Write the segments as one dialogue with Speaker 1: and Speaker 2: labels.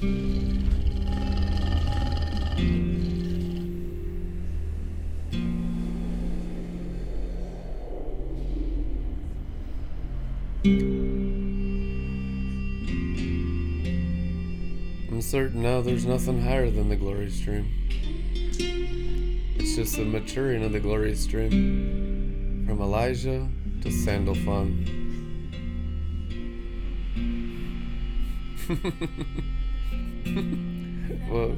Speaker 1: I'm certain now there's nothing higher than the glory stream. It's just the maturing of the glory stream from Elijah to Sandalphon. well,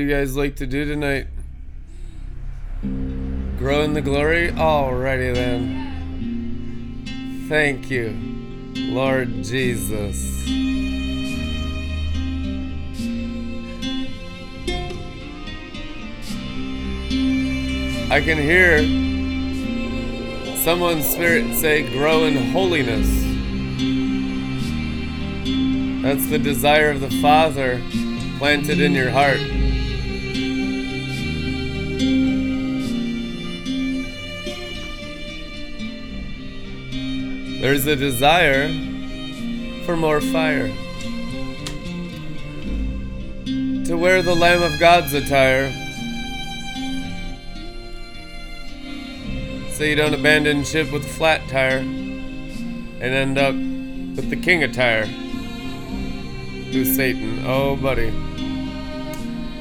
Speaker 1: would you guys like to do tonight? Grow in the glory? Alrighty then. Thank you, Lord Jesus. I can hear someone's spirit say, grow in holiness. That's the desire of the Father planted in your heart. There's a desire for more fire. To wear the Lamb of God's attire. So you don't abandon ship with a flat tire and end up with the king attire. Who's Satan? Oh, buddy.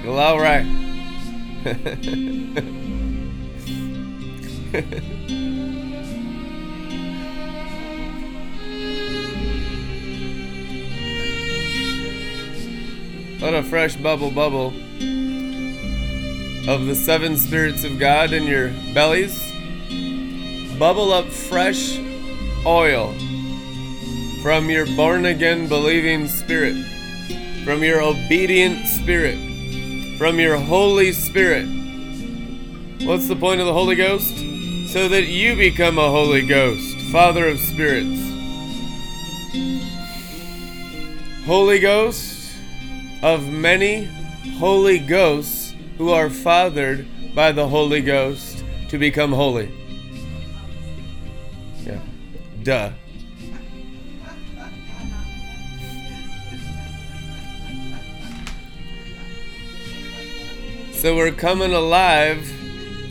Speaker 1: Glory. Let a fresh bubble bubble of the seven spirits of God in your bellies. Bubble up fresh oil from your born again believing spirit, from your obedient spirit, from your Holy Spirit. What's the point of the Holy Ghost? So that you become a Holy Ghost, Father of spirits. Holy Ghost of many Holy Ghosts who are fathered by the Holy Ghost to become holy. Yeah. Duh. So we're coming alive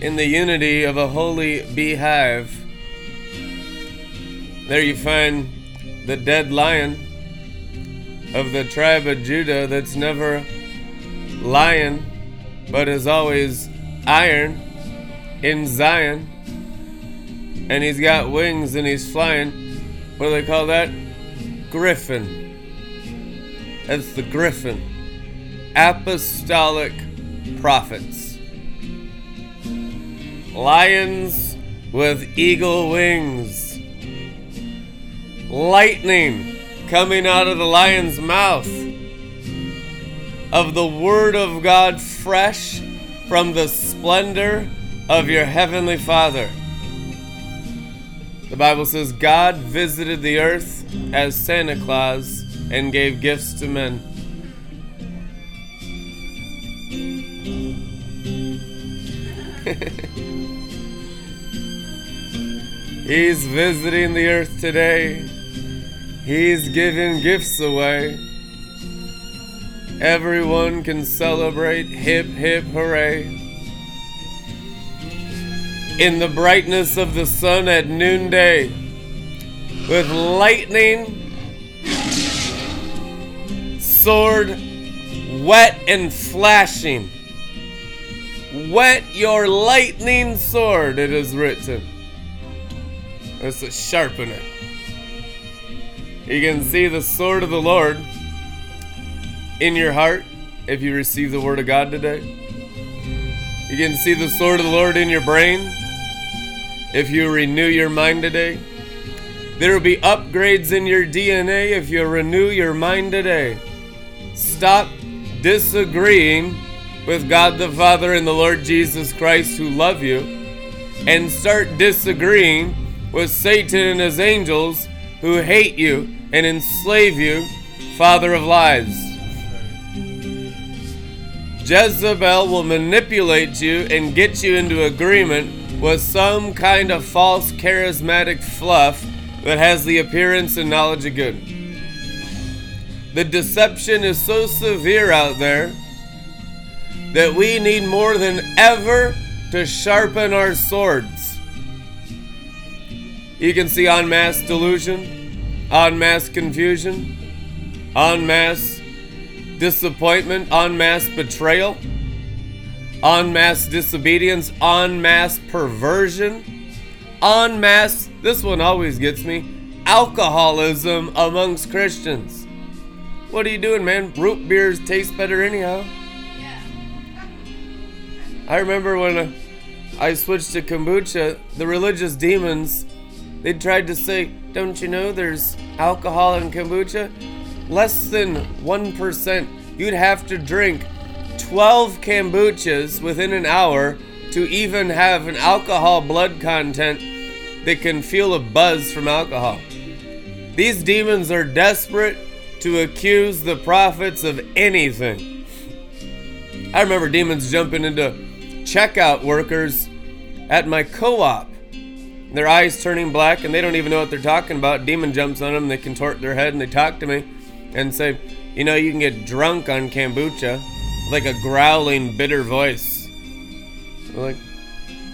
Speaker 1: in the unity of a holy beehive. There you find the dead lion of the tribe of Judah that's never lion, but is always iron in Zion. And he's got wings and he's flying. What do they call that? Griffin. That's the griffin. Apostolic prophets. Lions with eagle wings. Lightning coming out of the lion's mouth. Of the Word of God fresh from the splendor of your Heavenly Father. The Bible says God visited the earth as Santa Claus and gave gifts to men. He's visiting the earth today. He's giving gifts away. Everyone can celebrate hip hip hooray. In the brightness of the sun at noonday, with lightning, sword, wet and flashing. Wet your lightning sword, it is written. Let's sharpen it. You can see the sword of the Lord in your heart if you receive the word of God today. You can see the sword of the Lord in your brain if you renew your mind today. There will be upgrades in your DNA if you renew your mind today. Stop disagreeing with God the Father and the Lord Jesus Christ who love you and start disagreeing with Satan and his angels who hate you and enslave you, father of lies. Jezebel will manipulate you and get you into agreement with some kind of false charismatic fluff that has the appearance and knowledge of good. The deception is so severe out there that we need more than ever to sharpen our swords. You can see en masse delusion, en masse confusion, en masse disappointment, en masse betrayal, en masse disobedience, en masse perversion, en masse, this one always gets me, alcoholism amongst Christians. What are you doing, man? Root beers taste better anyhow. I remember when uh, I switched to kombucha, the religious demons, they tried to say, Don't you know there's alcohol in kombucha? Less than 1%. You'd have to drink 12 kombuchas within an hour to even have an alcohol blood content that can feel a buzz from alcohol. These demons are desperate to accuse the prophets of anything. I remember demons jumping into checkout workers at my co op. Their eyes turning black and they don't even know what they're talking about. Demon jumps on them, they contort their head and they talk to me and say, You know, you can get drunk on kombucha. Like a growling, bitter voice. Like,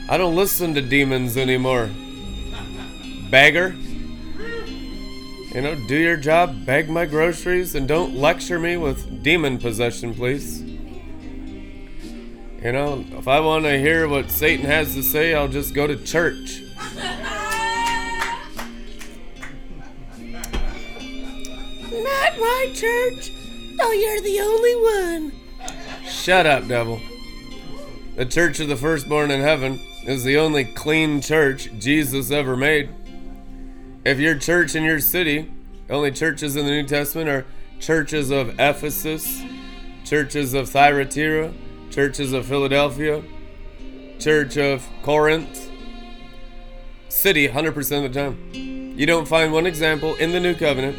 Speaker 1: I don't listen to demons anymore. Bagger. You know, do your job, bag my groceries, and don't lecture me with demon possession, please. You know, if I want to hear what Satan has to say, I'll just go to church.
Speaker 2: Not my church. Oh, you're the only one.
Speaker 1: Shut up, devil. The church of the firstborn in heaven is the only clean church Jesus ever made. If your church in your city, only churches in the New Testament are churches of Ephesus, churches of Thyatira, churches of Philadelphia, church of Corinth, city 100% of the time. You don't find one example in the New Covenant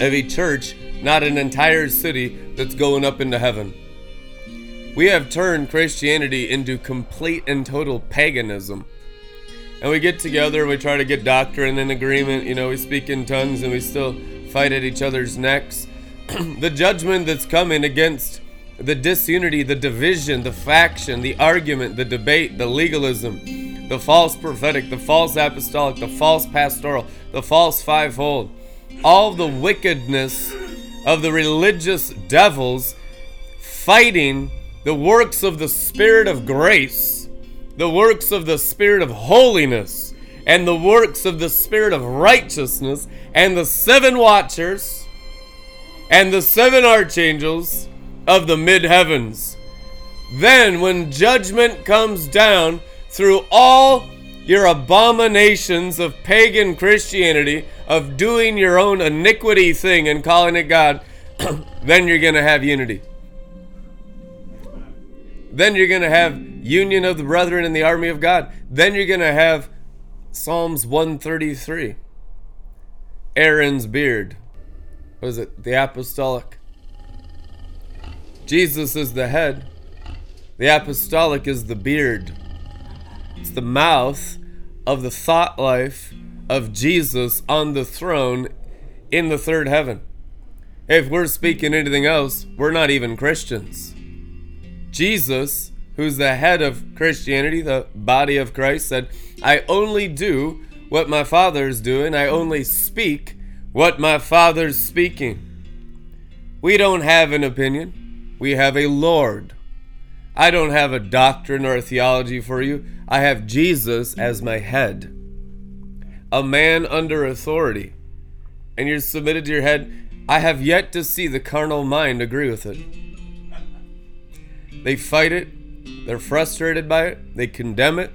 Speaker 1: of a church, not an entire city, that's going up into heaven. We have turned Christianity into complete and total paganism. And we get together and we try to get doctrine and agreement. You know, we speak in tongues and we still fight at each other's necks. the judgment that's coming against the disunity, the division, the faction, the argument, the debate, the legalism, the false prophetic, the false apostolic, the false pastoral, the false fivefold, all the wickedness of the religious devils fighting the works of the Spirit of grace, the works of the Spirit of holiness, and the works of the Spirit of righteousness, and the seven watchers, and the seven archangels of the mid heavens. Then, when judgment comes down through all your abominations of pagan Christianity, of doing your own iniquity thing and calling it God, then you're going to have unity. Then you're going to have union of the brethren in the army of God. Then you're going to have Psalms 133. Aaron's beard. What is it? The apostolic. Jesus is the head. The apostolic is the beard. The mouth of the thought life of Jesus on the throne in the third heaven. If we're speaking anything else, we're not even Christians. Jesus, who's the head of Christianity, the body of Christ, said, I only do what my Father's doing, I only speak what my Father's speaking. We don't have an opinion, we have a Lord. I don't have a doctrine or a theology for you. I have Jesus as my head, a man under authority. And you're submitted to your head. I have yet to see the carnal mind agree with it. They fight it, they're frustrated by it, they condemn it,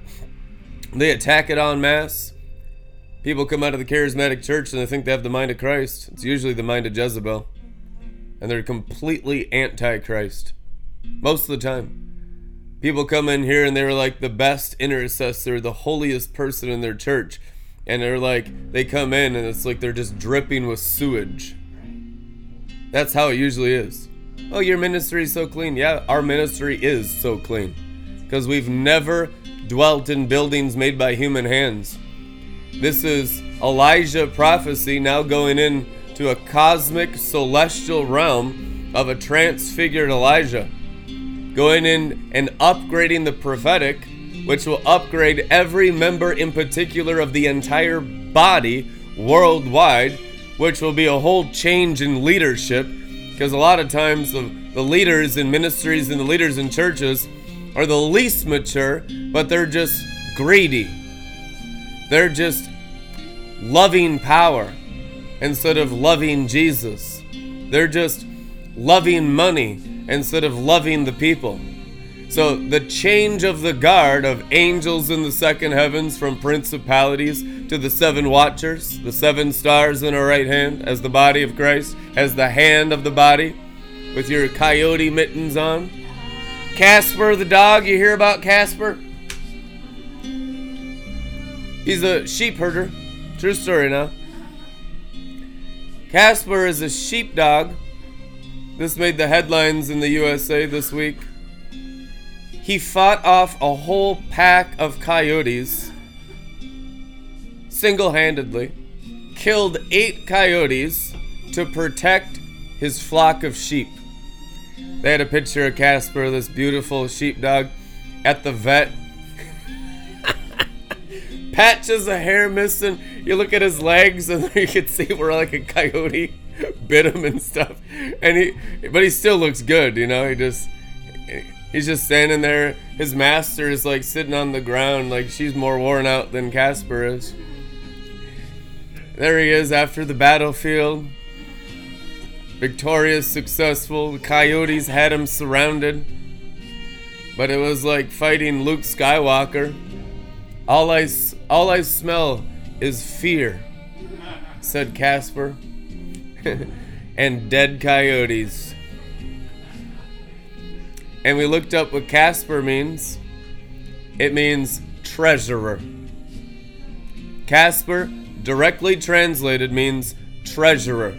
Speaker 1: they attack it en masse. People come out of the charismatic church and they think they have the mind of Christ. It's usually the mind of Jezebel. and they're completely anti-Christ most of the time. People come in here and they're like the best intercessor, the holiest person in their church, and they're like they come in and it's like they're just dripping with sewage. That's how it usually is. Oh, your ministry is so clean. Yeah, our ministry is so clean because we've never dwelt in buildings made by human hands. This is Elijah prophecy now going in to a cosmic celestial realm of a transfigured Elijah. Going in and upgrading the prophetic, which will upgrade every member in particular of the entire body worldwide, which will be a whole change in leadership. Because a lot of times the, the leaders in ministries and the leaders in churches are the least mature, but they're just greedy. They're just loving power instead of loving Jesus. They're just loving money instead of loving the people. So the change of the guard of angels in the second heavens from principalities to the seven watchers, the seven stars in our right hand as the body of Christ, as the hand of the body, with your coyote mittens on. Casper the dog, you hear about Casper? He's a sheep herder. True story now. Casper is a sheepdog. This made the headlines in the USA this week. He fought off a whole pack of coyotes single handedly, killed eight coyotes to protect his flock of sheep. They had a picture of Casper, this beautiful sheepdog, at the vet patches of hair missing. You look at his legs, and you can see where like a coyote bit him and stuff. And he, but he still looks good, you know. He just, he's just standing there. His master is like sitting on the ground, like she's more worn out than Casper is. There he is after the battlefield. Victorious, successful. The coyotes had him surrounded. But it was like fighting Luke Skywalker. All I, all I smell is fear, said Casper. and dead coyotes. And we looked up what Casper means. It means treasurer. Casper, directly translated, means treasurer.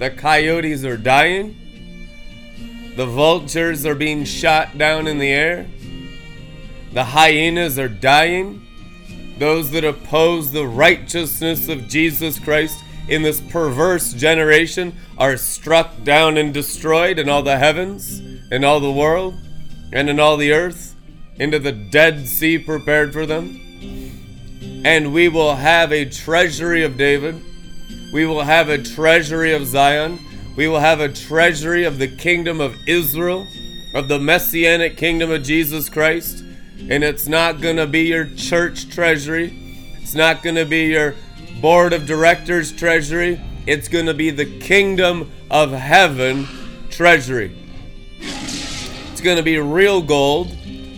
Speaker 1: The coyotes are dying. The vultures are being shot down in the air. The hyenas are dying. Those that oppose the righteousness of Jesus Christ in this perverse generation are struck down and destroyed in all the heavens, in all the world, and in all the earth, into the Dead Sea prepared for them. And we will have a treasury of David. We will have a treasury of Zion. We will have a treasury of the kingdom of Israel, of the messianic kingdom of Jesus Christ and it's not going to be your church treasury. It's not going to be your board of directors treasury. It's going to be the kingdom of heaven treasury. It's going to be real gold,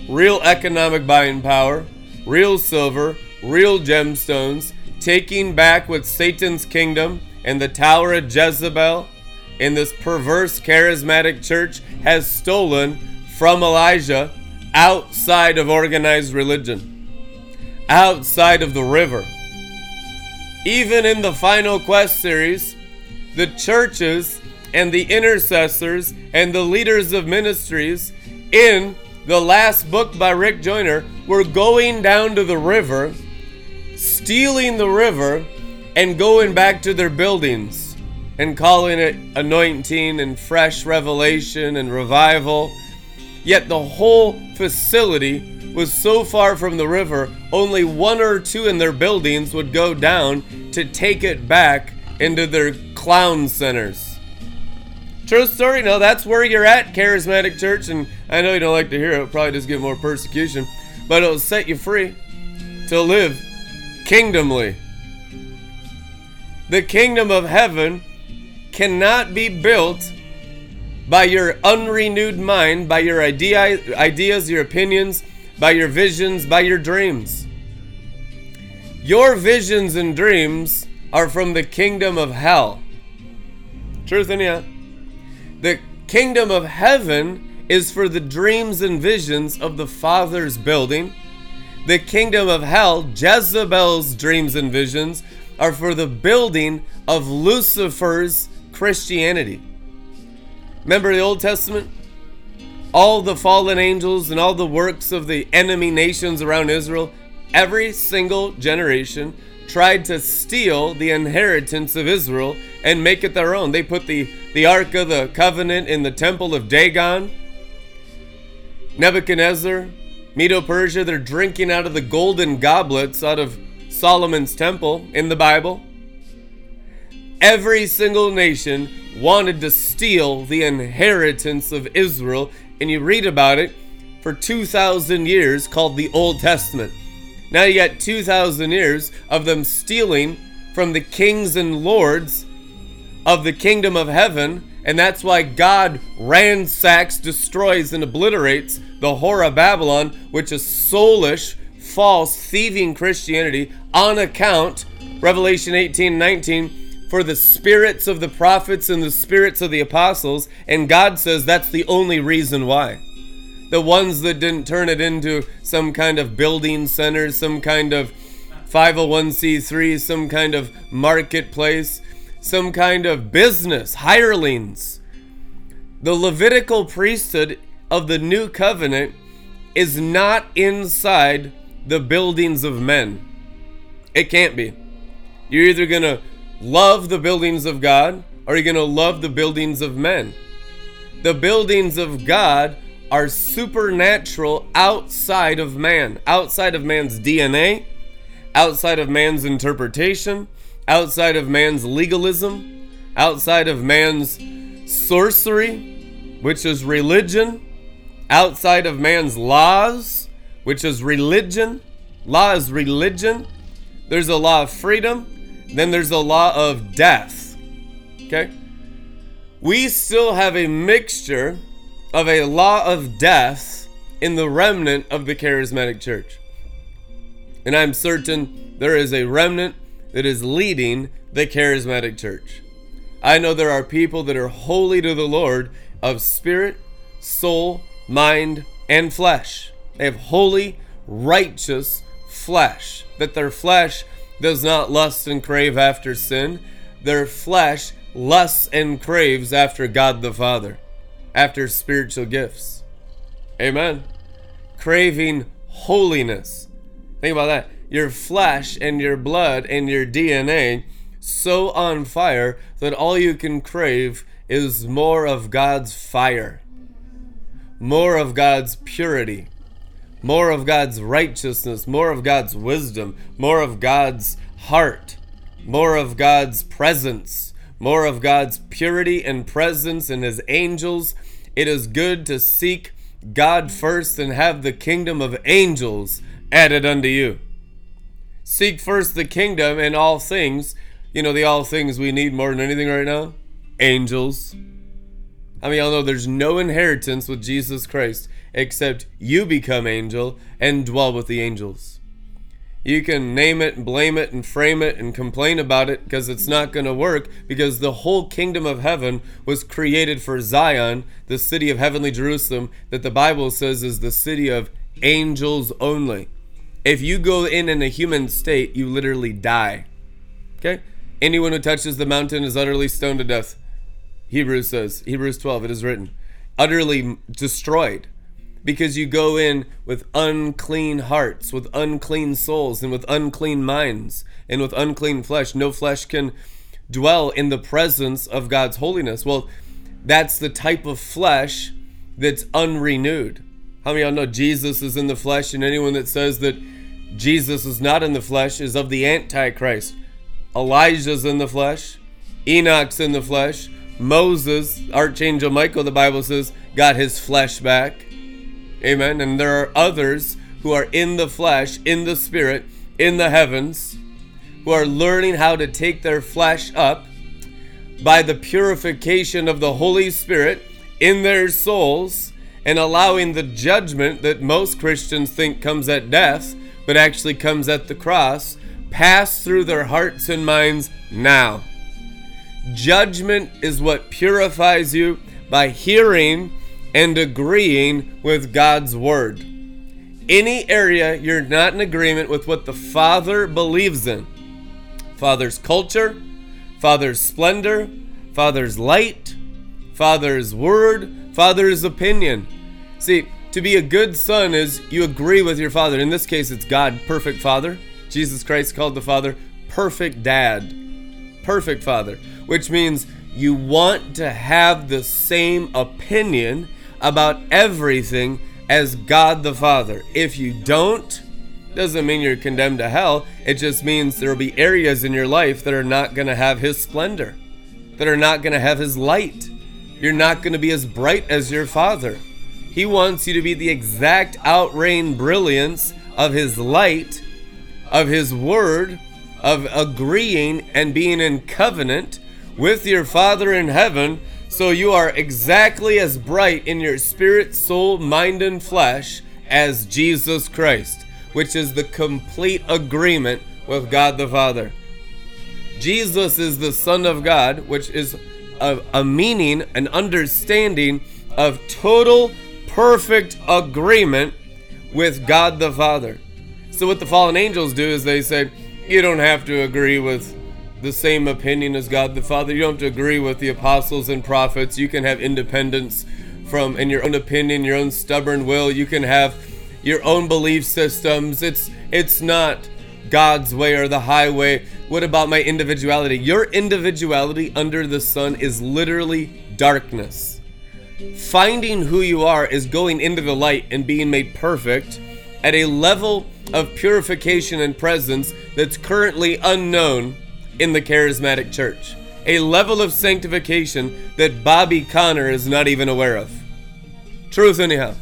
Speaker 1: real economic buying power, real silver, real gemstones, taking back what Satan's kingdom and the Tower of Jezebel in this perverse charismatic church has stolen from Elijah outside of organized religion, outside of the river. Even in the Final Quest series, the churches and the intercessors and the leaders of ministries in the last book by Rick Joyner were going down to the river, stealing the river, and going back to their buildings and calling it anointing and fresh revelation and revival Yet the whole facility was so far from the river, only one or two in their buildings would go down to take it back into their clown centers. True story, no, that's where you're at, charismatic church, and I know you don't like to hear it, it'll probably just get more persecution, but it'll set you free to live kingdomly. The kingdom of heaven cannot be built by your unrenewed mind, by your idea, ideas, your opinions, by your visions, by your dreams. Your visions and dreams are from the kingdom of hell. Truth in you. The kingdom of heaven is for the dreams and visions of the Father's building. The kingdom of hell, Jezebel's dreams and visions, are for the building of Lucifer's Christianity. Remember the Old Testament? All the fallen angels and all the works of the enemy nations around Israel, every single generation tried to steal the inheritance of Israel and make it their own. They put the, the Ark of the Covenant in the temple of Dagon. Nebuchadnezzar, Medo Persia, they're drinking out of the golden goblets out of Solomon's temple in the Bible. Every single nation wanted to steal the inheritance of Israel, and you read about it for 2,000 years called the Old Testament. Now you got 2,000 years of them stealing from the kings and lords of the kingdom of heaven, and that's why God ransacks, destroys, and obliterates the whore of Babylon, which is soulish, false, thieving Christianity on account, Revelation 18 19 for the spirits of the prophets and the spirits of the apostles, and God says that's the only reason why. The ones that didn't turn it into some kind of building center, some kind of 501c3, some kind of marketplace, some kind of business, hirelings. The Levitical priesthood of the new covenant is not inside the buildings of men. It can't be. You're either going to love the buildings of God are you going to love the buildings of men? The buildings of God are supernatural outside of man, outside of man's DNA, outside of man's interpretation, outside of man's legalism, outside of man's sorcery, which is religion, outside of man's laws, which is religion. Law is religion. There's a law of freedom, then there's a law of death. Okay? We still have a mixture of a law of death in the remnant of the charismatic church. And I'm certain there is a remnant that is leading the charismatic church. I know there are people that are holy to the Lord of spirit, soul, mind, and flesh. They have holy, righteous flesh. That their flesh does not lust and crave after sin. Their flesh lusts and craves after God the Father, after spiritual gifts. Amen. Craving holiness. Think about that. Your flesh and your blood and your DNA so on fire that all you can crave is more of God's fire, more of God's purity, more of God's righteousness, more of God's wisdom, more of God's heart, more of God's presence, more of God's purity and presence and His angels. It is good to seek God first and have the kingdom of angels added unto you. Seek first the kingdom and all things. You know, the all things we need more than anything right now? Angels. I mean, y'all know there's no inheritance with Jesus Christ except you become angel and dwell with the angels. You can name it and blame it and frame it and complain about it because it's not going to work because the whole kingdom of heaven was created for Zion, the city of heavenly Jerusalem, that the Bible says is the city of angels only. If you go in in a human state, you literally die. Okay? Anyone who touches the mountain is utterly stoned to death. Hebrews says, Hebrews 12, it is written, utterly destroyed because you go in with unclean hearts, with unclean souls, and with unclean minds, and with unclean flesh. No flesh can dwell in the presence of God's holiness. Well, that's the type of flesh that's unrenewed. How many of y'all know Jesus is in the flesh, and anyone that says that Jesus is not in the flesh is of the Antichrist? Elijah's in the flesh, Enoch's in the flesh, Moses, Archangel Michael, the Bible says, got his flesh back. Amen. And there are others who are in the flesh, in the spirit, in the heavens, who are learning how to take their flesh up by the purification of the Holy Spirit in their souls and allowing the judgment that most Christians think comes at death, but actually comes at the cross, pass through their hearts and minds now. Judgment is what purifies you by hearing and agreeing with God's word. Any area you're not in agreement with what the Father believes in, Father's culture, Father's splendor, Father's light, Father's word, Father's opinion. See, to be a good son is you agree with your Father. In this case, it's God, perfect Father. Jesus Christ called the Father perfect dad, perfect Father, which means you want to have the same opinion about everything as God the Father. If you don't, doesn't mean you're condemned to hell. It just means there will be areas in your life that are not going to have His splendor, that are not going to have His light. You're not going to be as bright as your Father. He wants you to be the exact outreign brilliance of His light, of His Word, of agreeing and being in covenant with your Father in heaven so you are exactly as bright in your spirit, soul, mind, and flesh as Jesus Christ, which is the complete agreement with God the Father. Jesus is the Son of God, which is a, a meaning, an understanding of total, perfect agreement with God the Father. So, what the fallen angels do is they say, You don't have to agree with the same opinion as God the Father. You don't have to agree with the apostles and prophets. You can have independence from in your own opinion, your own stubborn will. You can have your own belief systems. It's it's not God's way or the highway. What about my individuality? Your individuality under the sun is literally darkness. Finding who you are is going into the light and being made perfect at a level of purification and presence that's currently unknown in the charismatic church. A level of sanctification that Bobby Conner is not even aware of. Truth, anyhow.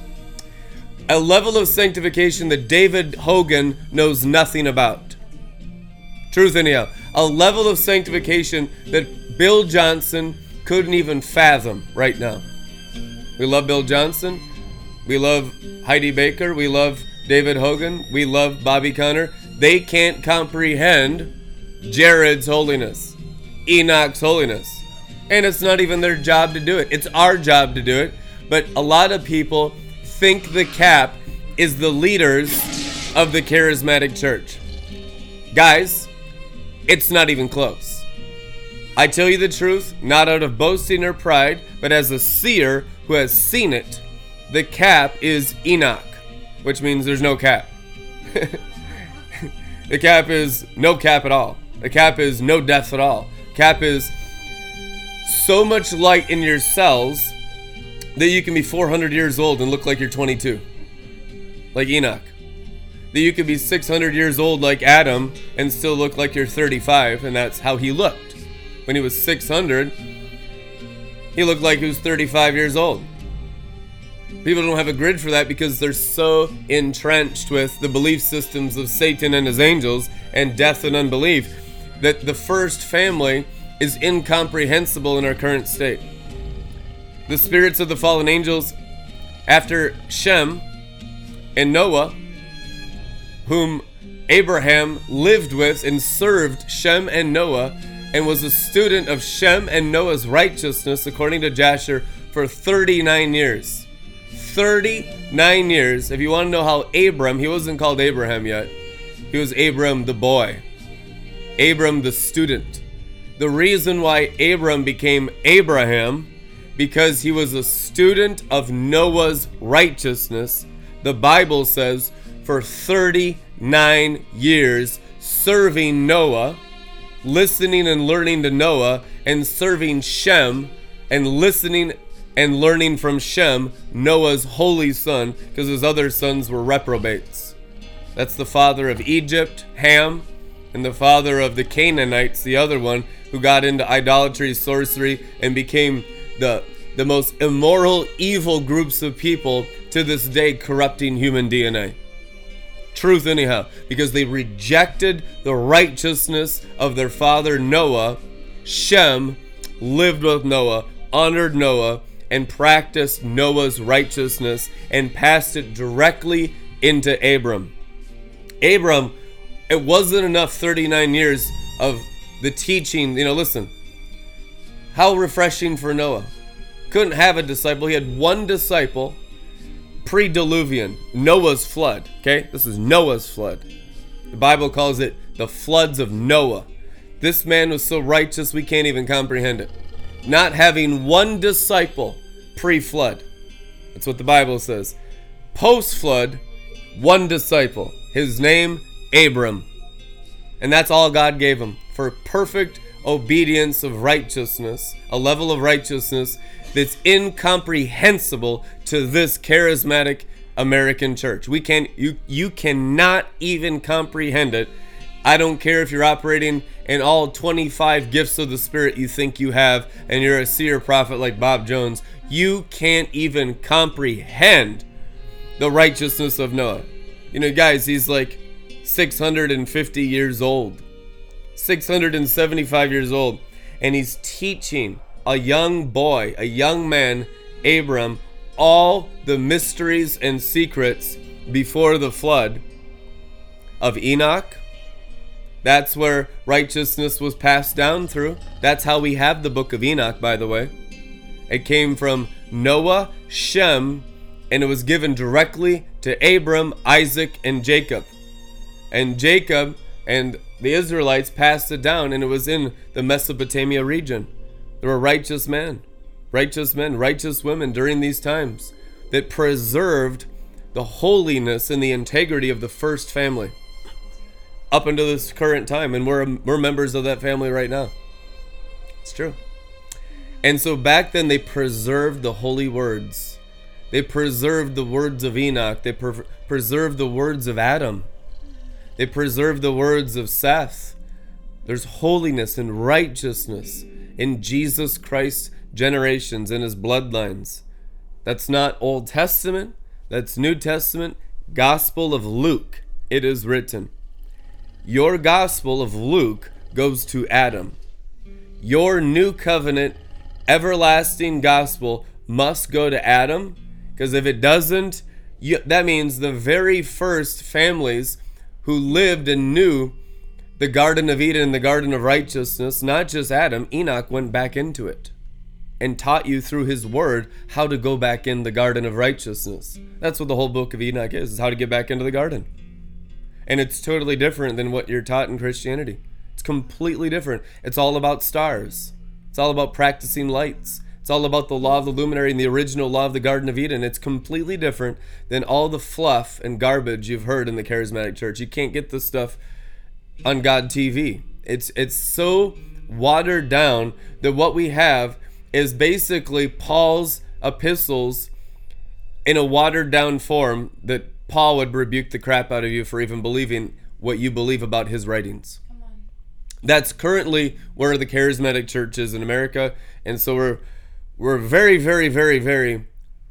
Speaker 1: A level of sanctification that David Hogan knows nothing about. Truth, anyhow. A level of sanctification that Bill Johnson couldn't even fathom right now. We love Bill Johnson. We love Heidi Baker. We love David Hogan. We love Bobby Conner. They can't comprehend Jared's holiness, Enoch's holiness. And it's not even their job to do it. It's our job to do it. But a lot of people think the cap is the leaders of the charismatic church. Guys, it's not even close. I tell you the truth, not out of boasting or pride, but as a seer who has seen it, the cap is Enoch, which means there's no cap. the cap is no cap at all. The cap is no death at all. Cap is so much light in your cells that you can be 400 years old and look like you're 22. Like Enoch. That you could be 600 years old like Adam and still look like you're 35, and that's how he looked. When he was 600, he looked like he was 35 years old. People don't have a grid for that because they're so entrenched with the belief systems of Satan and his angels and death and unbelief that the first family is incomprehensible in our current state. The spirits of the fallen angels, after Shem and Noah, whom Abraham lived with and served Shem and Noah, and was a student of Shem and Noah's righteousness, according to Jasher, for 39 years. 39 years. If you want to know how Abram, he wasn't called Abraham yet, he was Abram the boy. Abram the student. The reason why Abram became Abraham because he was a student of Noah's righteousness. The Bible says for 39 years serving Noah, listening and learning to Noah and serving Shem and listening and learning from Shem, Noah's holy son, because his other sons were reprobates. That's the father of Egypt, Ham, and the father of the Canaanites, the other one, who got into idolatry, sorcery, and became the the most immoral, evil groups of people to this day corrupting human DNA. Truth, anyhow, because they rejected the righteousness of their father Noah. Shem lived with Noah, honored Noah, and practiced Noah's righteousness and passed it directly into Abram. Abram it wasn't enough 39 years of the teaching. You know, listen, how refreshing for Noah. couldn't have a disciple. He had one disciple pre diluvian, Noah's flood. Okay? This is Noah's flood. The Bible calls it the floods of Noah. This man was so righteous we can't even comprehend it. Not having one disciple pre flood. That's what the Bible says. Post flood, one disciple. His name, Abram. And that's all God gave him for perfect obedience of righteousness, a level of righteousness that's incomprehensible to this charismatic American church. We can you you cannot even comprehend it. I don't care if you're operating in all 25 gifts of the spirit you think you have and you're a seer prophet like Bob Jones. You can't even comprehend the righteousness of Noah. You know, guys, he's like 650 years old. 675 years old and he's teaching a young boy, a young man, Abram, all the mysteries and secrets before the flood of Enoch. That's where righteousness was passed down through. That's how we have the book of Enoch, by the way. It came from Noah, Shem, and it was given directly to Abram, Isaac, and Jacob. And Jacob and the Israelites passed it down, and it was in the Mesopotamia region. There were righteous men, righteous men, righteous women during these times that preserved the holiness and the integrity of the first family up until this current time. And we're, we're members of that family right now. It's true. And so back then, they preserved the holy words. They preserved the words of Enoch. They pre- preserved the words of Adam. They preserve the words of Seth. There's holiness and righteousness in Jesus Christ's generations, in his bloodlines. That's not Old Testament, that's New Testament. Gospel of Luke, it is written. Your Gospel of Luke goes to Adam. Your new covenant, everlasting gospel must go to Adam, because if it doesn't, you, that means the very first families who lived and knew the Garden of Eden and the Garden of Righteousness, not just Adam, Enoch went back into it and taught you through his word how to go back in the Garden of Righteousness. That's what the whole book of Enoch is, is how to get back into the garden. And it's totally different than what you're taught in Christianity. It's completely different. It's all about stars. It's all about practicing lights. It's all about the law of the luminary and the original law of the Garden of Eden. It's completely different than all the fluff and garbage you've heard in the charismatic church. You can't get this stuff on God TV. It's it's so watered down that what we have is basically Paul's epistles in a watered down form that Paul would rebuke the crap out of you for even believing what you believe about his writings. That's currently where the charismatic church is in America, and so we're we're very, very, very, very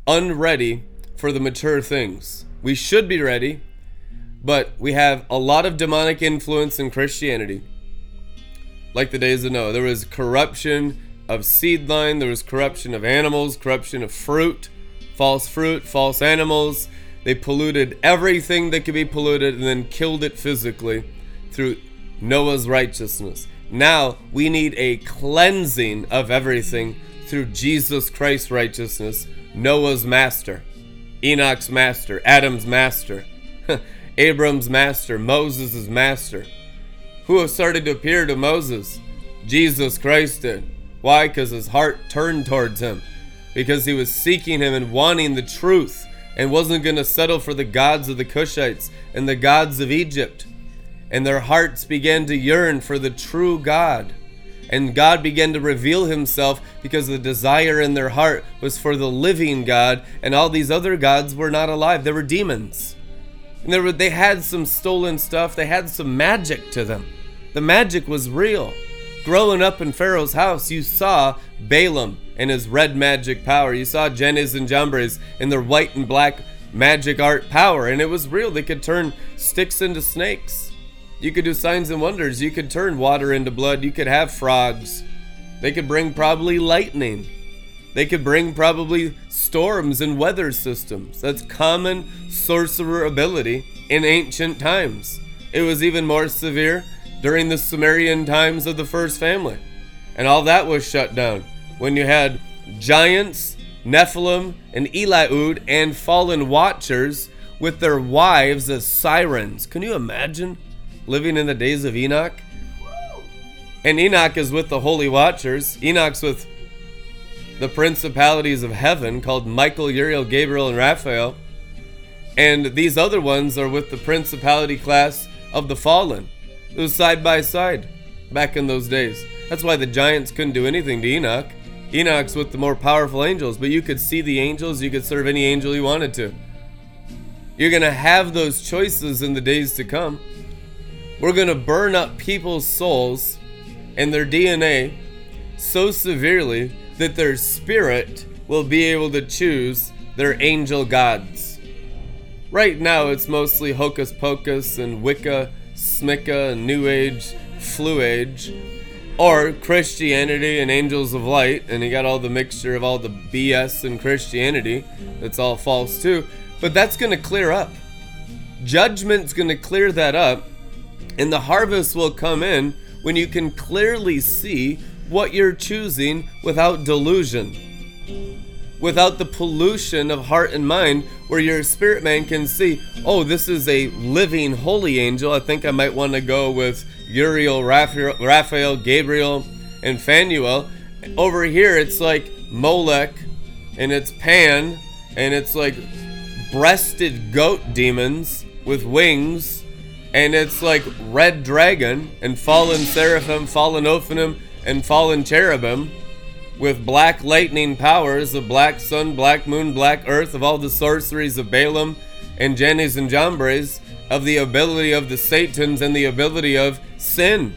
Speaker 1: unready for the mature things. We should be ready, but we have a lot of demonic influence in Christianity. Like the days of Noah, there was corruption of seed line, there was corruption of animals, corruption of fruit, false fruit, false animals. They polluted everything that could be polluted and then killed it physically through Noah's righteousness. Now we need a cleansing of everything through Jesus Christ's righteousness, Noah's master, Enoch's master, Adam's master. Abram's master, Moses' master. Who started to appear to Moses? Jesus Christ did. Why? Because his heart turned towards him. Because he was seeking him and wanting the truth and wasn't going to settle for the gods of the Cushites and the gods of Egypt. And their hearts began to yearn for the true God. And God began to reveal himself because the desire in their heart was for the living God, and all these other gods were not alive. They were demons. And they, were, they had some stolen stuff, they had some magic to them. The magic was real. Growing up in Pharaoh's house, you saw Balaam and his red magic power. You saw Jannes and Jambres and their white and black magic art power, and it was real. They could turn sticks into snakes. You could do signs and wonders. You could turn water into blood. You could have frogs. They could bring probably lightning. They could bring probably storms and weather systems. That's common sorcerer ability in ancient times. It was even more severe during the Sumerian times of the first family. And all that was shut down when you had giants, Nephilim, and Eliud, and fallen watchers with their wives as sirens. Can you imagine living in the days of Enoch? And Enoch is with the holy watchers. Enoch's with the principalities of heaven called Michael, Uriel, Gabriel, and Raphael. And these other ones are with the principality class of the fallen. It was side by side back in those days. That's why the giants couldn't do anything to Enoch. Enoch's with the more powerful angels, but you could see the angels, you could serve any angel you wanted to. You're going to have those choices in the days to come. We're going to burn up people's souls and their DNA so severely that their spirit will be able to choose their angel gods. Right now, it's mostly hocus pocus and Wicca, Smicca, and New Age, Flu Age, or Christianity and Angels of Light, and you got all the mixture of all the BS in Christianity that's all false too. But that's to clear up. Judgment's to clear that up, and the harvest will come in when you can clearly see what you're choosing without delusion. Without the pollution of heart and mind, where your spirit man can see, oh, this is a living holy angel. I think I might want to go with Uriel, Raphael, Raphael, Gabriel, and Phanuel. Over here, it's like Molech, and it's Pan, and it's like breasted goat demons with wings, and it's like red dragon, and fallen seraphim, fallen ophanim, and fallen cherubim with black lightning powers of black sun, black moon, black earth, of all the sorceries of Balaam and Jannes and Jambres, of the ability of the Satans and the ability of sin.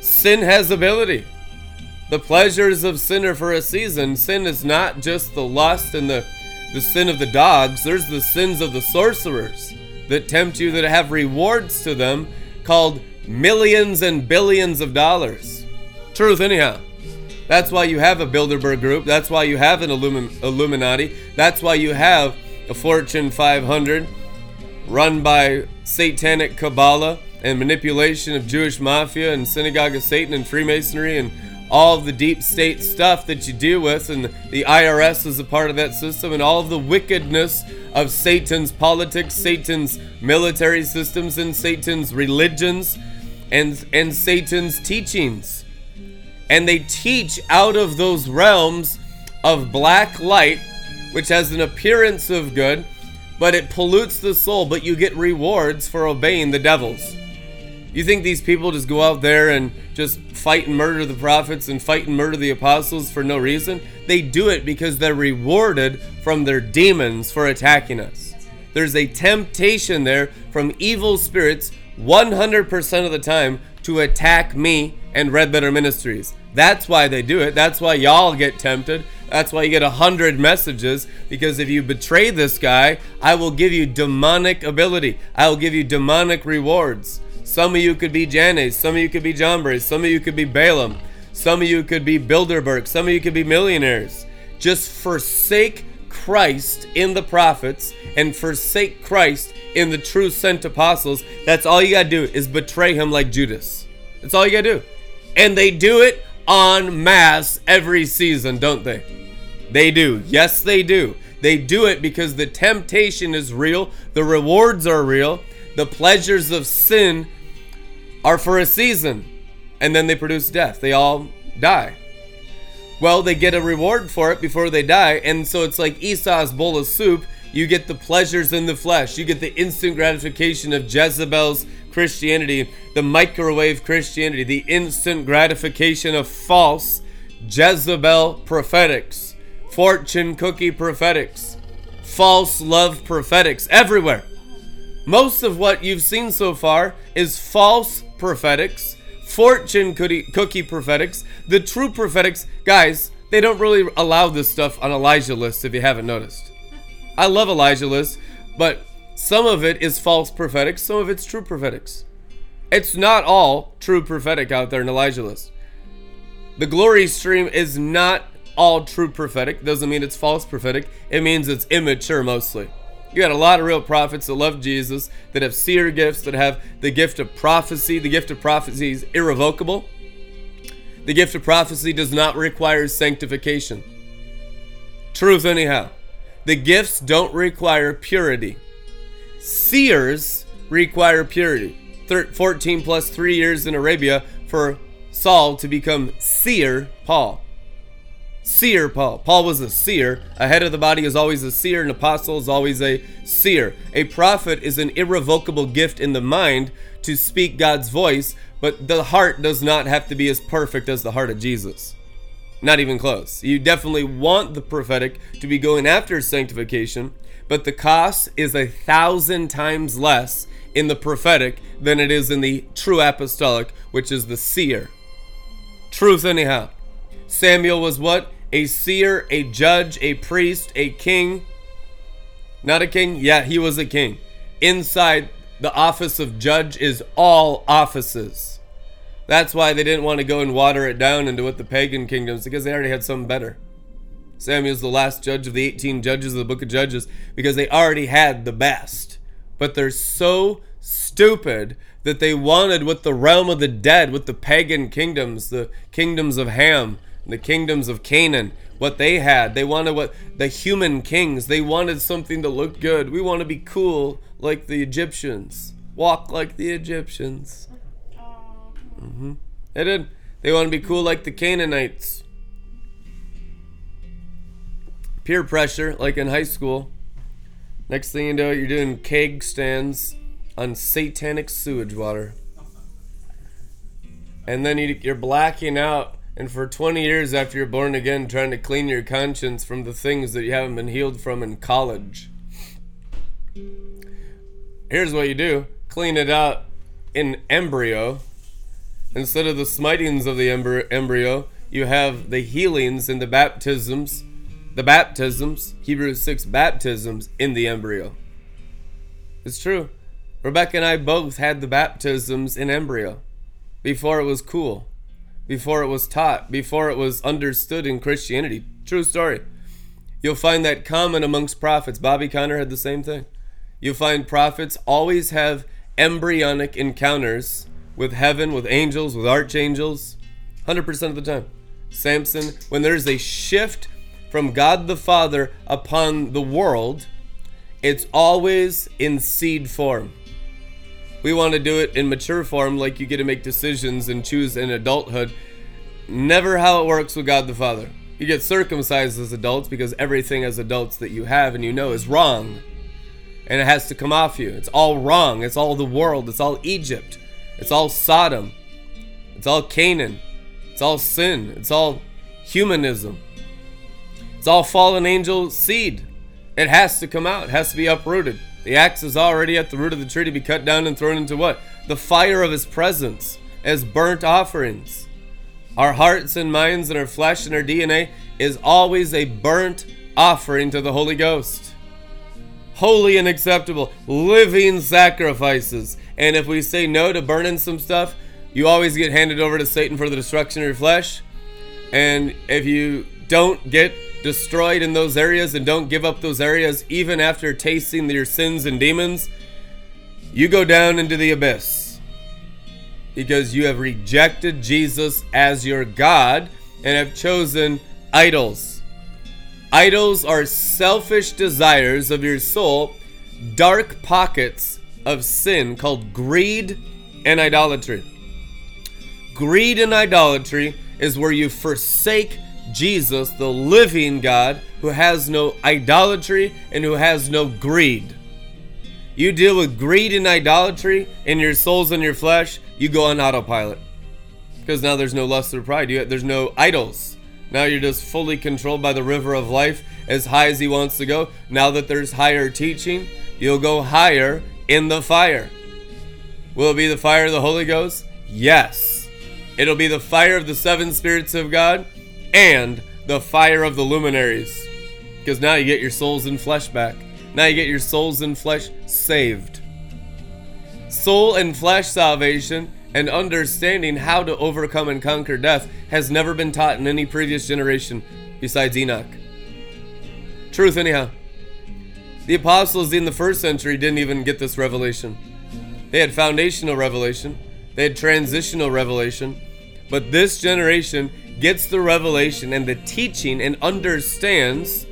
Speaker 1: Sin has ability. The pleasures of sin are for a season. Sin is not just the lust and the, the sin of the dogs, there's the sins of the sorcerers that tempt you that have rewards to them called millions and billions of dollars. Truth, anyhow. That's why you have a Bilderberg group. That's why you have an Illumi- Illuminati. That's why you have a Fortune 500 run by satanic Kabbalah and manipulation of Jewish mafia and synagogue of Satan and Freemasonry and all the deep state stuff that you deal with, and the IRS is a part of that system, and all the wickedness of Satan's politics, Satan's military systems, and Satan's religions, and and Satan's teachings. And they teach out of those realms of black light, which has an appearance of good, but it pollutes the soul, but you get rewards for obeying the devils. You think these people just go out there and just fight and murder the prophets and fight and murder the apostles for no reason? They do it because they're rewarded from their demons for attacking us. There's a temptation there from evil spirits 100% of the time to attack me and Red Letter Ministries. That's why they do it. That's why y'all get tempted. That's why you get a hundred messages. Because if you betray this guy, I will give you demonic ability. I will give you demonic rewards. Some of you could be Jannes. Some of you could be Jambres. Some of you could be Balaam. Some of you could be Bilderberg. Some of you could be millionaires. Just forsake Christ in the prophets and forsake Christ in the true sent apostles. That's all you gotta do is betray him like Judas. That's all you gotta do. And they do it en masse every season, don't they? They do. Yes, they do. They do it because the temptation is real, the rewards are real, the pleasures of sin are for a season, and then they produce death. They all die. Well, they get a reward for it before they die, and so it's like Esau's bowl of soup. You get the pleasures in the flesh, you get the instant gratification of Jezebel's Christianity, the microwave Christianity, the instant gratification of false Jezebel prophetics, fortune cookie prophetics, false love prophetics everywhere. Most of what you've seen so far is false prophetics, fortune cookie, cookie prophetics. The true prophetics, guys, they don't really allow this stuff on Elijah lists if you haven't noticed. I love Elijah lists, but some of it is false prophetics, some of it's true prophetics. It's not all true prophetic out there in Elijah list. The glory stream is not all true prophetic. Doesn't mean it's false prophetic. It means it's immature mostly. You got a lot of real prophets that love Jesus, that have seer gifts, that have the gift of prophecy. The gift of prophecy is irrevocable. The gift of prophecy does not require sanctification. Truth, anyhow. The gifts don't require purity. Seers require purity. Thir- 14 plus three years in Arabia for Saul to become seer Paul. Seer Paul. Paul was a seer. A head of the body is always a seer. An apostle is always a seer. A prophet is an irrevocable gift in the mind to speak God's voice, but the heart does not have to be as perfect as the heart of Jesus. Not even close. You definitely want the prophetic to be going after sanctification, but the cost is a thousand times less in the prophetic than it is in the true apostolic, which is the seer. Truth, anyhow. Samuel was what? A seer, a judge, a priest, a king. Not a king? Yeah, he was a king. Inside the office of judge is all offices. That's why they didn't want to go and water it down into what the pagan kingdoms, because they already had something better. Samuel's the last judge of the 18 judges of the book of Judges because they already had the best. But they're so stupid that they wanted what the realm of the dead, with the pagan kingdoms, the kingdoms of Ham, the kingdoms of Canaan, what they had. They wanted what the human kings, they wanted something to look good. We want to be cool like the Egyptians, walk like the Egyptians. Mm-hmm. They did. They want to be cool like the Canaanites. Peer pressure, like in high school. Next thing you know, you're doing keg stands on satanic sewage water. And then you, you're blacking out, and for 20 years after you're born again, trying to clean your conscience from the things that you haven't been healed from in college. Here's what you do clean it out in embryo. Instead of the smitings of the embryo, you have the healings and the baptisms, the baptisms, Hebrews 6 baptisms in the embryo. It's true. Rebecca and I both had the baptisms in embryo before it was cool, before it was taught, before it was understood in Christianity. True story. You'll find that common amongst prophets. Bobby Conner had the same thing. You'll find prophets always have embryonic encounters with heaven, with angels, with archangels, 100% of the time. Samson, when there's a shift from God the Father upon the world, it's always in seed form. We want to do it in mature form, like you get to make decisions and choose in adulthood. Never how it works with God the Father. You get circumcised as adults because everything as adults that you have and you know is wrong. And it has to come off you. It's all wrong. It's all the world. It's all Egypt. It's all Sodom. It's all Canaan. It's all sin. It's all humanism. It's all fallen angel seed. It has to come out. It has to be uprooted. The axe is already at the root of the tree to be cut down and thrown into what? The fire of his presence as burnt offerings. Our hearts and minds and our flesh and our DNA is always a burnt offering to the Holy Ghost. Holy and acceptable, living sacrifices. And if we say no to burning some stuff, you always get handed over to Satan for the destruction of your flesh. And if you don't get destroyed in those areas and don't give up those areas even after tasting your sins and demons, you go down into the abyss. Because you have rejected Jesus as your God and have chosen idols. Idols are selfish desires of your soul, dark pockets of sin called greed and idolatry. Greed and idolatry is where you forsake Jesus, the living God, who has no idolatry and who has no greed. You deal with greed and idolatry in your souls and your flesh, you go on autopilot. Because now there's no lust or pride. You, there's no idols. Now you're just fully controlled by the river of life as high as he wants to go. Now that there's higher teaching, you'll go higher in the fire. Will it be the fire of the Holy Ghost? Yes. It'll be the fire of the seven spirits of God and the fire of the luminaries. Because now you get your souls and flesh back. Now you get your souls and flesh saved. Soul and flesh salvation and understanding how to overcome and conquer death has never been taught in any previous generation besides Enoch. Truth, anyhow. The apostles in the first century didn't even get this revelation. They had foundational revelation, they had transitional revelation, but this generation gets the revelation and the teaching and understands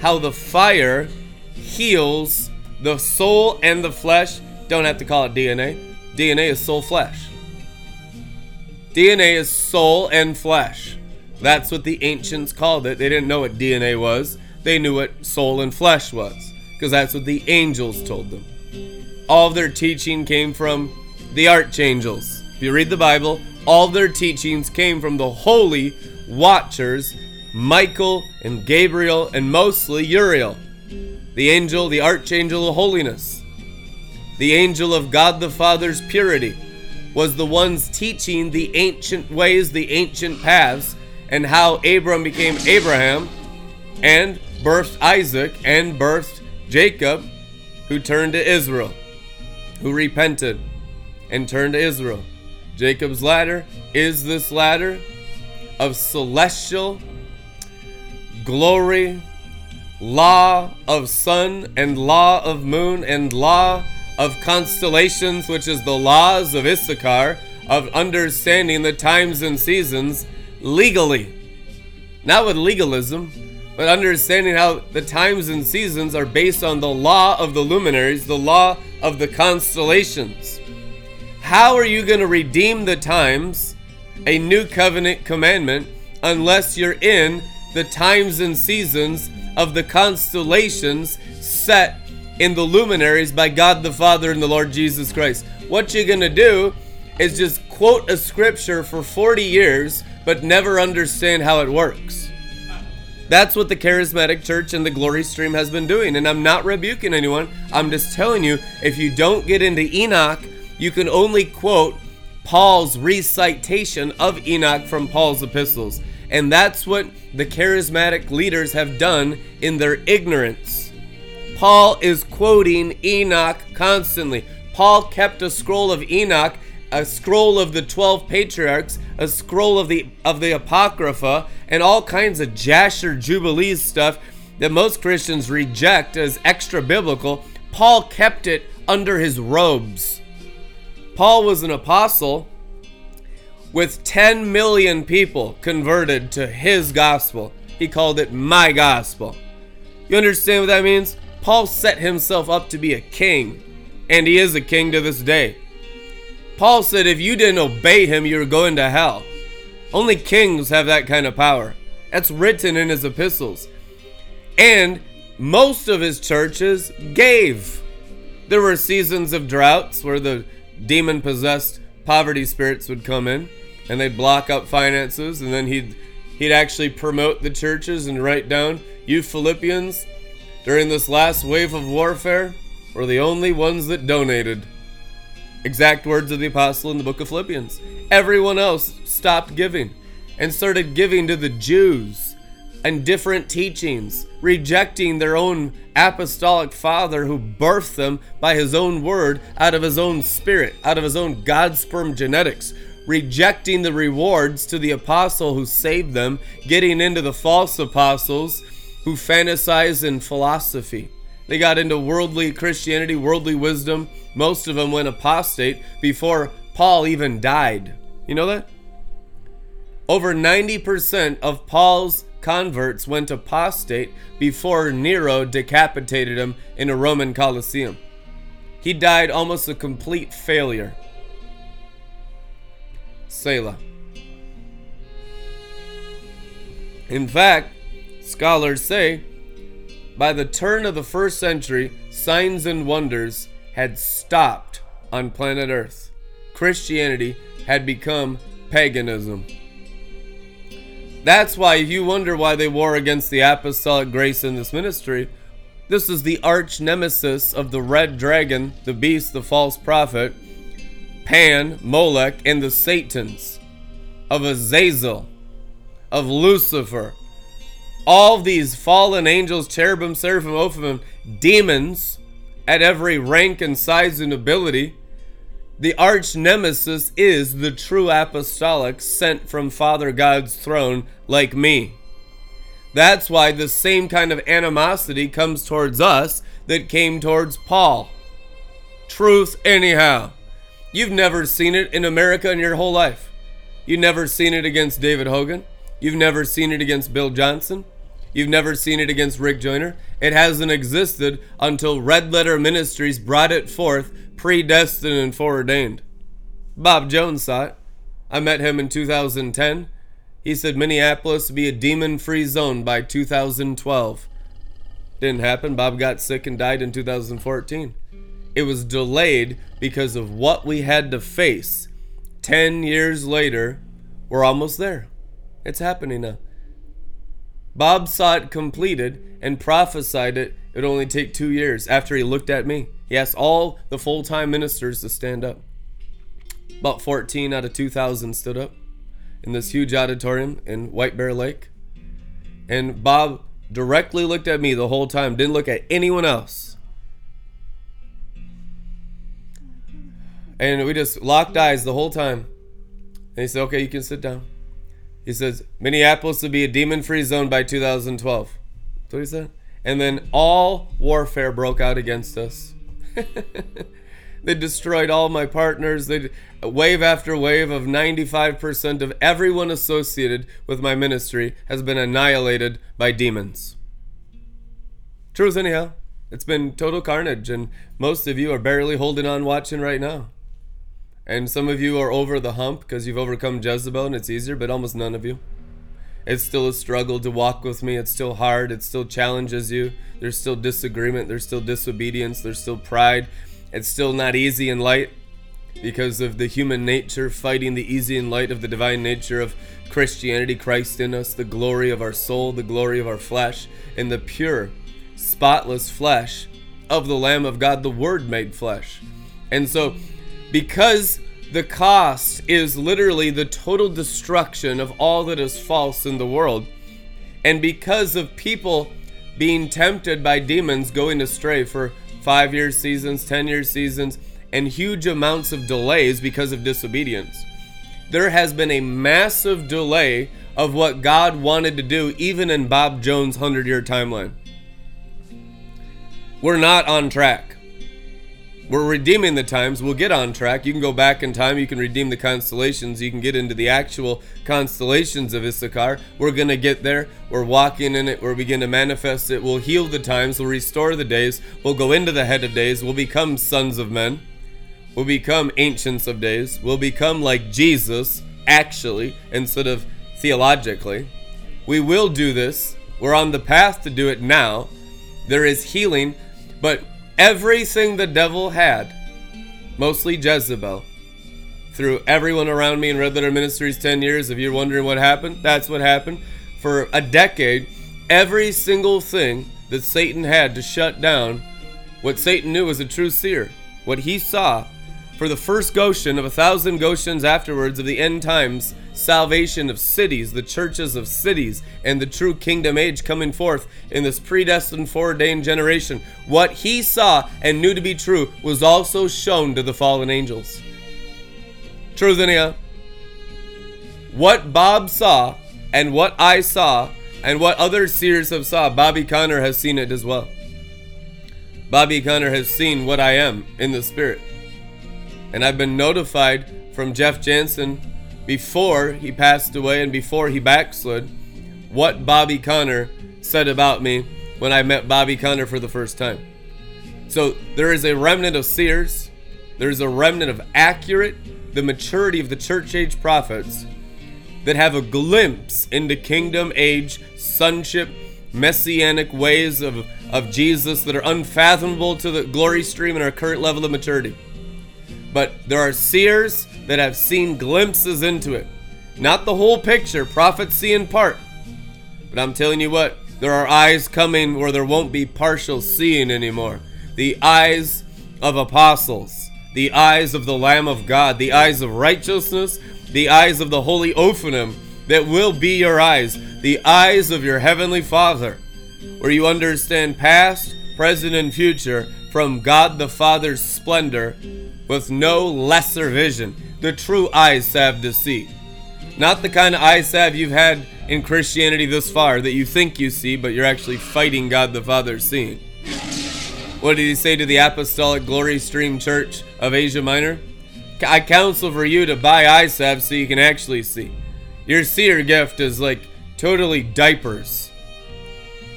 Speaker 1: how the fire heals the soul and the flesh. Don't have to call it DNA. DNA is soul flesh. DNA is soul and flesh. That's what the ancients called it. They didn't know what DNA was, they knew what soul and flesh was, because that's what the angels told them. All of their teaching came from the archangels. If you read the Bible, all their teachings came from the holy watchers, Michael and Gabriel, and mostly Uriel, the angel, the archangel of holiness. The angel of God the Father's purity was the ones teaching the ancient ways, the ancient paths, and how Abram became Abraham and birthed Isaac and birthed Jacob, who turned to Israel, who repented and turned to Israel. Jacob's ladder is this ladder of celestial glory, law of sun and law of moon and law of constellations, which is the laws of Issachar, of understanding the times and seasons legally. Not with legalism, but understanding how the times and seasons are based on the law of the luminaries, the law of the constellations. How are you going to redeem the times, a new covenant commandment, unless you're in the times and seasons of the constellations set in the luminaries by God the Father and the Lord Jesus Christ? What you're going to do is just quote a scripture for 40 years but never understand how it works. That's what the charismatic church and the glory stream has been doing. And I'm not rebuking anyone. I'm just telling you if you don't get into Enoch, you can only quote Paul's recitation of Enoch from Paul's epistles. And that's what the charismatic leaders have done in their ignorance. Paul is quoting Enoch constantly. Paul kept a scroll of Enoch, a scroll of the 12 patriarchs, a scroll of the of the apocrypha and all kinds of Jasher Jubilees stuff that most Christians reject as extra biblical. Paul kept it under his robes. Paul was an apostle with 10 million people converted to his gospel. He called it my gospel. You understand what that means? Paul set himself up to be a king, and he is a king to this day. Paul said if you didn't obey him, you were going to hell. Only kings have that kind of power. That's written in his epistles. And most of his churches gave. There were seasons of droughts where the demon possessed poverty spirits would come in and they'd block up finances and then he'd he'd actually promote the churches and write down you Philippians during this last wave of warfare were the only ones that donated. Exact words of the apostle in the book of Philippians. Everyone else stopped giving and started giving to the Jews and different teachings, rejecting their own apostolic father who birthed them by his own word out of his own spirit, out of his own God sperm genetics, rejecting the rewards to the apostle who saved them, getting into the false apostles who fantasize in philosophy. They got into worldly Christianity, worldly wisdom. Most of them went apostate before Paul even died. You know that? Over 90% of Paul's converts went apostate before Nero decapitated him in a Roman Colosseum. He died almost a complete failure. Selah. In fact, scholars say by the turn of the first century, signs and wonders had stopped on planet Earth. Christianity had become paganism. That's why, if you wonder why they war against the apostolic grace in this ministry, this is the arch nemesis of the red dragon, the beast, the false prophet, Pan, Molech, and the Satans, of Azazel, of Lucifer, all these fallen angels, cherubim, seraphim, ophim, demons at every rank and size and ability, the arch nemesis is the true apostolic sent from Father God's throne, like me. That's why the same kind of animosity comes towards us that came towards Paul. Truth, anyhow. You've never seen it in America in your whole life. You've never seen it against David Hogan. You've never seen it against Bill Johnson. You've never seen it against Rick Joyner. It hasn't existed until Red Letter Ministries brought it forth, predestined and foreordained. Bob Jones saw it. I met him in 2010. He said Minneapolis be a demon free zone by 2012. Didn't happen. Bob got sick and died in 2014. It was delayed because of what we had to face. 10 years later, we're almost there. It's happening now. Bob saw it completed and prophesied it. It would only take two years after he looked at me. He asked all the full time ministers to stand up. About 14 out of 2,000 stood up in this huge auditorium in White Bear Lake. And Bob directly looked at me the whole time, didn't look at anyone else. And we just locked eyes the whole time. And he said, Okay, you can sit down. He says, Minneapolis will be a demon free zone by 2012. That's what he said. And then all warfare broke out against us. they destroyed all my partners. They wave after wave of 95% of everyone associated with my ministry has been annihilated by demons. Truth, anyhow. It's been total carnage, and most of you are barely holding on watching right now. And some of you are over the hump because you've overcome Jezebel and it's easier, but almost none of you. It's still a struggle to walk with me. It's still hard. It still challenges you. There's still disagreement. There's still disobedience. There's still pride. It's still not easy and light because of the human nature fighting the easy and light of the divine nature of Christianity, Christ in us, the glory of our soul, the glory of our flesh, and the pure, spotless flesh of the Lamb of God, the Word made flesh. And so because the cost is literally the total destruction of all that is false in the world, and because of people being tempted by demons going astray for five year seasons, 10 year seasons, and huge amounts of delays because of disobedience, there has been a massive delay of what God wanted to do, even in Bob Jones' 100 year timeline. We're not on track. We're redeeming the times. We'll get on track. You can go back in time. You can redeem the constellations. You can get into the actual constellations of Issachar. We're going to get there. We're walking in it. We're beginning to manifest it. We'll heal the times. We'll restore the days. We'll go into the head of days. We'll become sons of men. We'll become ancients of days. We'll become like Jesus, actually, instead of theologically. We will do this. We're on the path to do it now. There is healing, but everything the devil had, mostly Jezebel, through everyone around me in Red Letter Ministries 10 years. If you're wondering what happened, that's what happened. For a decade, every single thing that Satan had to shut down what Satan knew was a true seer, what he saw for the first Goshen of a thousand Goshens afterwards of the end times, salvation of cities, the churches of cities, and the true kingdom age coming forth in this predestined, foreordained generation. What he saw and knew to be true was also shown to the fallen angels. Truth, anyhow. What Bob saw and what I saw and what other seers have saw, Bobby Conner has seen it as well. Bobby Conner has seen what I am in the spirit. And I've been notified from Jeff Jansen before he passed away and before he backslid what Bobby Conner said about me when I met Bobby Conner for the first time. So there is a remnant of seers, there's a remnant of accurate, the maturity of the church age prophets that have a glimpse into kingdom age, sonship, messianic ways of, of Jesus that are unfathomable to the glory stream and our current level of maturity. But there are seers that have seen glimpses into it. Not the whole picture, prophets see in part. But I'm telling you what, there are eyes coming where there won't be partial seeing anymore. The eyes of apostles, the eyes of the Lamb of God, the eyes of righteousness, the eyes of the Holy Ophanim that will be your eyes, the eyes of your Heavenly Father, where you understand past, present, and future from God the Father's splendor with no lesser vision, the true eyes salve to see. Not the kind of eyes salve you've had in Christianity this far that you think you see, but you're actually fighting God the Father seeing. What did he say to the Apostolic Glory Stream Church of Asia Minor? I counsel for you to buy eye so you can actually see. Your seer gift is like totally diapers.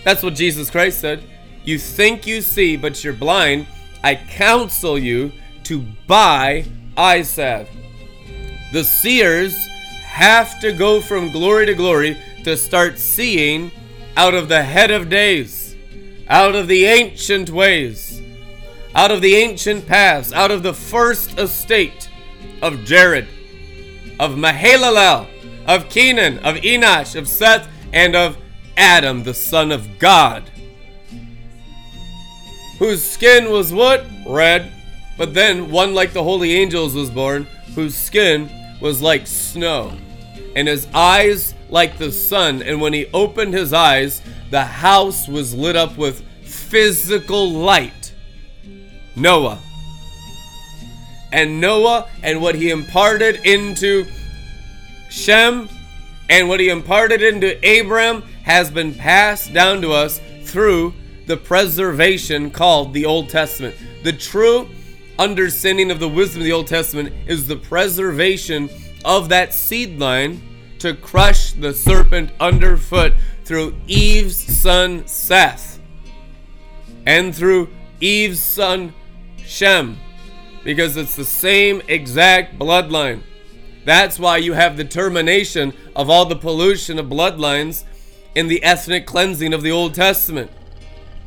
Speaker 1: That's what Jesus Christ said. You think you see, but you're blind. I counsel you to buy salve. The seers have to go from glory to glory to start seeing out of the head of days, out of the ancient ways, out of the ancient paths, out of the first estate of Jared, of Mahalalel, of Kenan, of Enosh, of Seth, and of Adam, the son of God, whose skin was what? Red. But then one like the holy angels was born, whose skin was like snow, and his eyes like the sun. And when he opened his eyes, the house was lit up with physical light. Noah. And Noah and what he imparted into Shem and what he imparted into Abram has been passed down to us through the preservation called the Old Testament. The true understanding of the wisdom of the Old Testament is the preservation of that seed line to crush the serpent underfoot through Eve's son Seth and through Eve's son Shem because it's the same exact bloodline. That's why you have the termination of all the pollution of bloodlines in the ethnic cleansing of the Old Testament.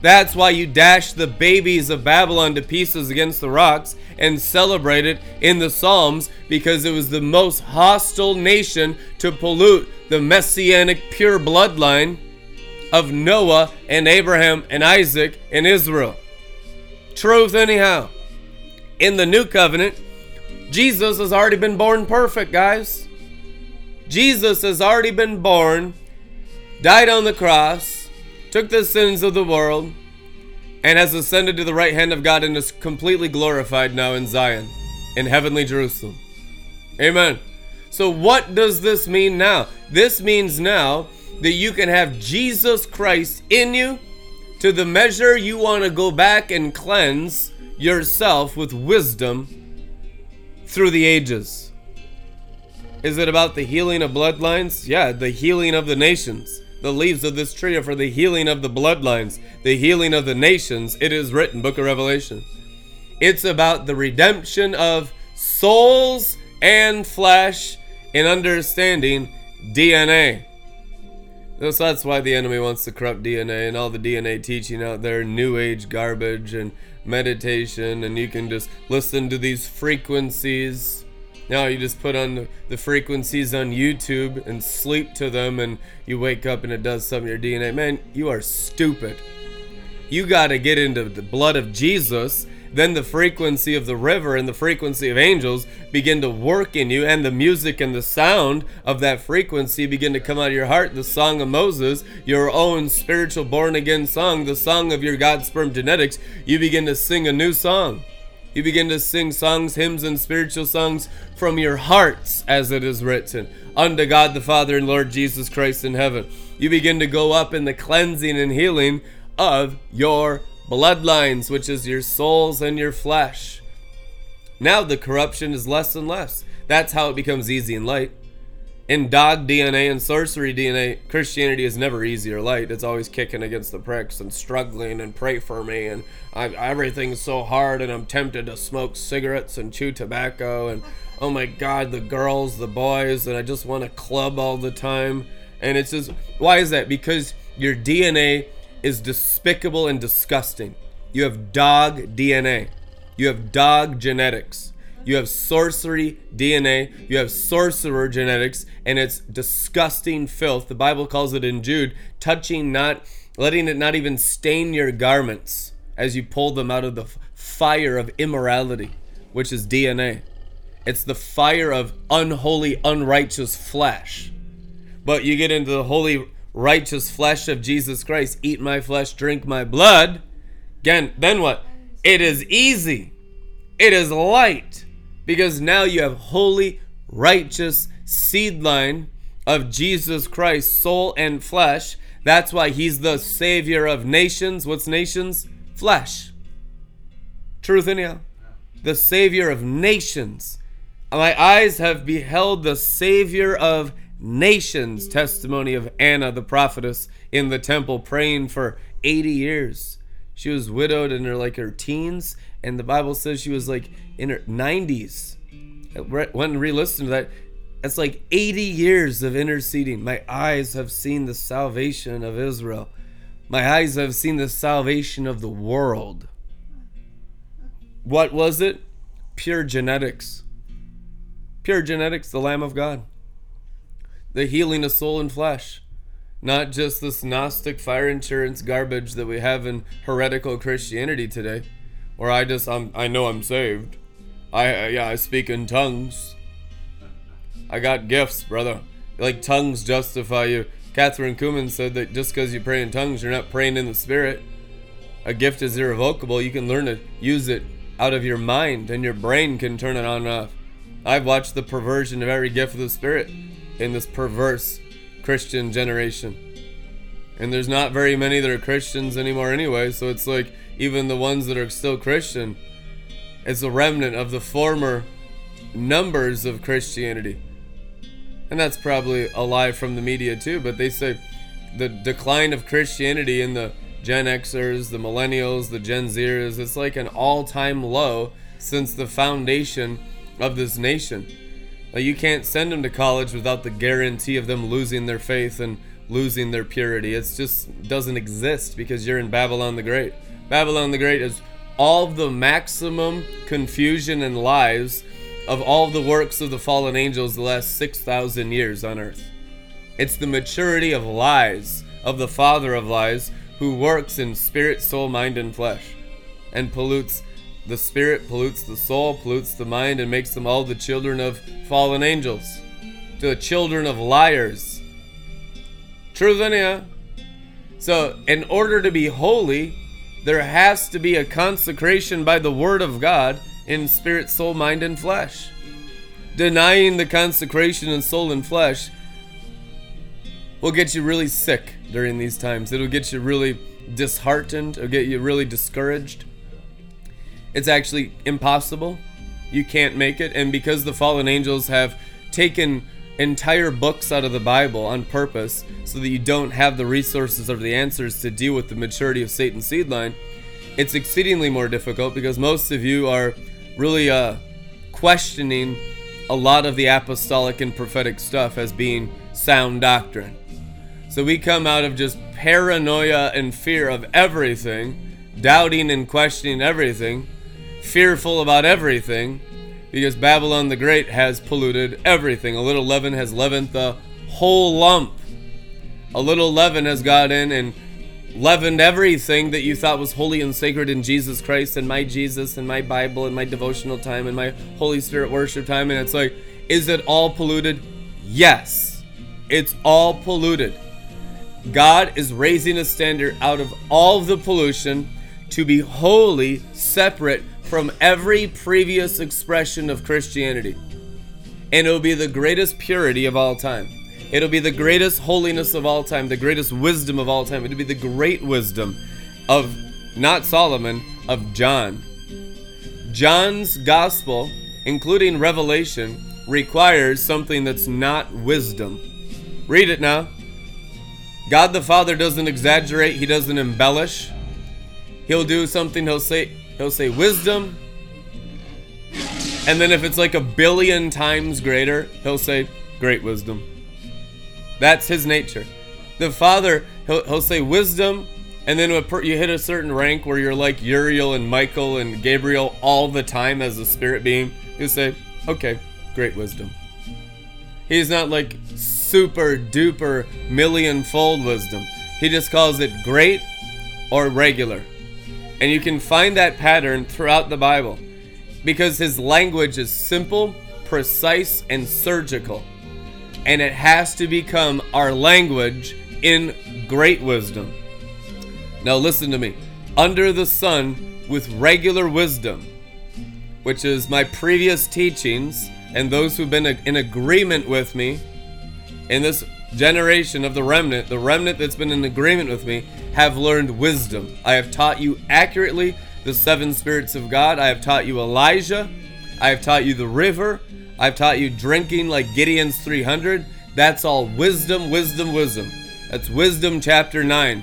Speaker 1: That's why you dash the babies of Babylon to pieces against the rocks and celebrate it in the Psalms because it was the most hostile nation to pollute the messianic pure bloodline of Noah and Abraham and Isaac and Israel. Truth, anyhow. In the new covenant, Jesus has already been born perfect, guys. Jesus has already been born, died on the cross, took the sins of the world, and has ascended to the right hand of God and is completely glorified now in Zion, in heavenly Jerusalem. Amen. So, what does this mean now? This means now that you can have Jesus Christ in you to the measure you want to go back and cleanse yourself with wisdom through the ages. Is it about the healing of bloodlines? Yeah, the healing of the nations. The leaves of this tree are for the healing of the bloodlines, the healing of the nations. It is written, Book of Revelation. It's about the redemption of souls and flesh in understanding DNA. So that's why the enemy wants to corrupt DNA and all the DNA teaching out there, new age garbage and meditation, and you can just listen to these frequencies. Now you just put on the frequencies on YouTube and sleep to them, and you wake up and it does something to your DNA. Man, you are stupid. You got to get into the blood of Jesus then the frequency of the river and the frequency of angels begin to work in you, and the music and the sound of that frequency begin to come out of your heart. The song of Moses, your own spiritual born again song, the song of your God sperm genetics, you begin to sing a new song. You begin to sing songs, hymns, and spiritual songs from your hearts, as it is written, unto God the Father and Lord Jesus Christ in heaven. You begin to go up in the cleansing and healing of your bloodlines, which is your souls and your flesh. Now the corruption is less and less. That's how it becomes easy and light. In dog DNA and sorcery DNA, Christianity is never easy or light. It's always kicking against the pricks and struggling and pray for me and I, everything's so hard and I'm tempted to smoke cigarettes and chew tobacco and oh my god, the girls, the boys, and I just want to club all the time. And it's just why is that? Because your DNA is despicable and disgusting. You have dog DNA. You have dog genetics. You have sorcery DNA. You have sorcerer genetics, and it's disgusting filth. The Bible calls it in Jude touching not, letting it not even stain your garments as you pull them out of the fire of immorality, which is DNA. It's the fire of unholy, unrighteous flesh. But you get into the holy, righteous flesh of Jesus Christ, eat my flesh, drink my blood, again, then what? It is easy. It is light because now you have holy, righteous seed line of Jesus Christ, soul and flesh. That's why he's the savior of nations. What's nations? Flesh. Truth anyhow. The savior of nations. My eyes have beheld the savior of nations testimony of Anna the prophetess in the temple praying for 80 years. She was widowed in her like her teens, and the Bible says she was like in her 90s. I re- went and re-listened to that. That's like 80 years of interceding. My eyes have seen the salvation of Israel. My eyes have seen the salvation of the world. What was it? Pure genetics. Pure genetics, the Lamb of God. The healing of soul and flesh. Not just this Gnostic fire insurance garbage that we have in heretical Christianity today. Or I just I'm I know I'm saved. I yeah, I speak in tongues. I got gifts, brother. Like tongues justify you. Kathryn Kuhlman said that just because you pray in tongues, you're not praying in the spirit. A gift is irrevocable. You can learn to use it out of your mind, and your brain can turn it on and off. I've watched the perversion of every gift of the spirit in this perverse Christian generation. And there's not very many that are Christians anymore anyway, so it's like even the ones that are still Christian, it's a remnant of the former numbers of Christianity. And that's probably a lie from the media too, but they say the decline of Christianity in the Gen Xers, the millennials, the Gen Zers, it's like an all time low since the foundation of this nation. You can't send them to college without the guarantee of them losing their faith and losing their purity. It just doesn't exist because you're in Babylon the Great. Babylon the Great is all the maximum confusion and lies of all the works of the fallen angels the last 6,000 years on earth. It's the maturity of lies, of the father of lies, who works in spirit, soul, mind, and flesh, and pollutes the spirit, pollutes the soul, pollutes the mind, and makes them all the children of fallen angels, to the children of liars. True, yeah. So, in order to be holy, there has to be a consecration by the Word of God in spirit, soul, mind, and flesh. Denying the consecration in soul and flesh will get you really sick during these times. It'll get you really disheartened, it'll get you really discouraged. It's actually impossible. You can't make it. And because the fallen angels have taken entire books out of the Bible on purpose so that you don't have the resources or the answers to deal with the maturity of Satan's seed line, it's exceedingly more difficult because most of you are really uh, questioning a lot of the apostolic and prophetic stuff as being sound doctrine. So we come out of just paranoia and fear of everything, doubting and questioning everything, fearful about everything, because Babylon the Great has polluted everything. A little leaven has leavened the whole lump. A little leaven has got in and leavened everything that you thought was holy and sacred in Jesus Christ and my Jesus and my Bible and my devotional time and my Holy Spirit worship time. And it's like, is it all polluted? Yes, it's all polluted. God is raising a standard out of all the pollution to be holy, separate from every previous expression of Christianity. And it'll be the greatest purity of all time. It'll be the greatest holiness of all time, the greatest wisdom of all time. It'll be the great wisdom of not Solomon, of John. John's gospel, including Revelation, requires something that's not wisdom. Read it now. God the Father doesn't exaggerate, he doesn't embellish. He'll do something, he'll say he'll say wisdom. And then if it's like a billion times greater, he'll say great wisdom. That's his nature. The Father, he'll, he'll say wisdom, and then you hit a certain rank where you're like Uriel and Michael and Gabriel all the time as a spirit being, he'll say, okay, great wisdom. He's not like super duper million fold wisdom. He just calls it great or regular. And you can find that pattern throughout the Bible because his language is simple, precise, and surgical and it has to become our language in great wisdom. Now, listen to me. Under the sun, with regular wisdom, which is my previous teachings, and those who've been in agreement with me in this generation of the remnant, the remnant that's been in agreement with me, have learned wisdom. I have taught you accurately the seven spirits of God. I have taught you Elijah. I have taught you the river. I've taught you drinking like Gideon's 300. That's all wisdom, wisdom, wisdom. That's Wisdom chapter 9.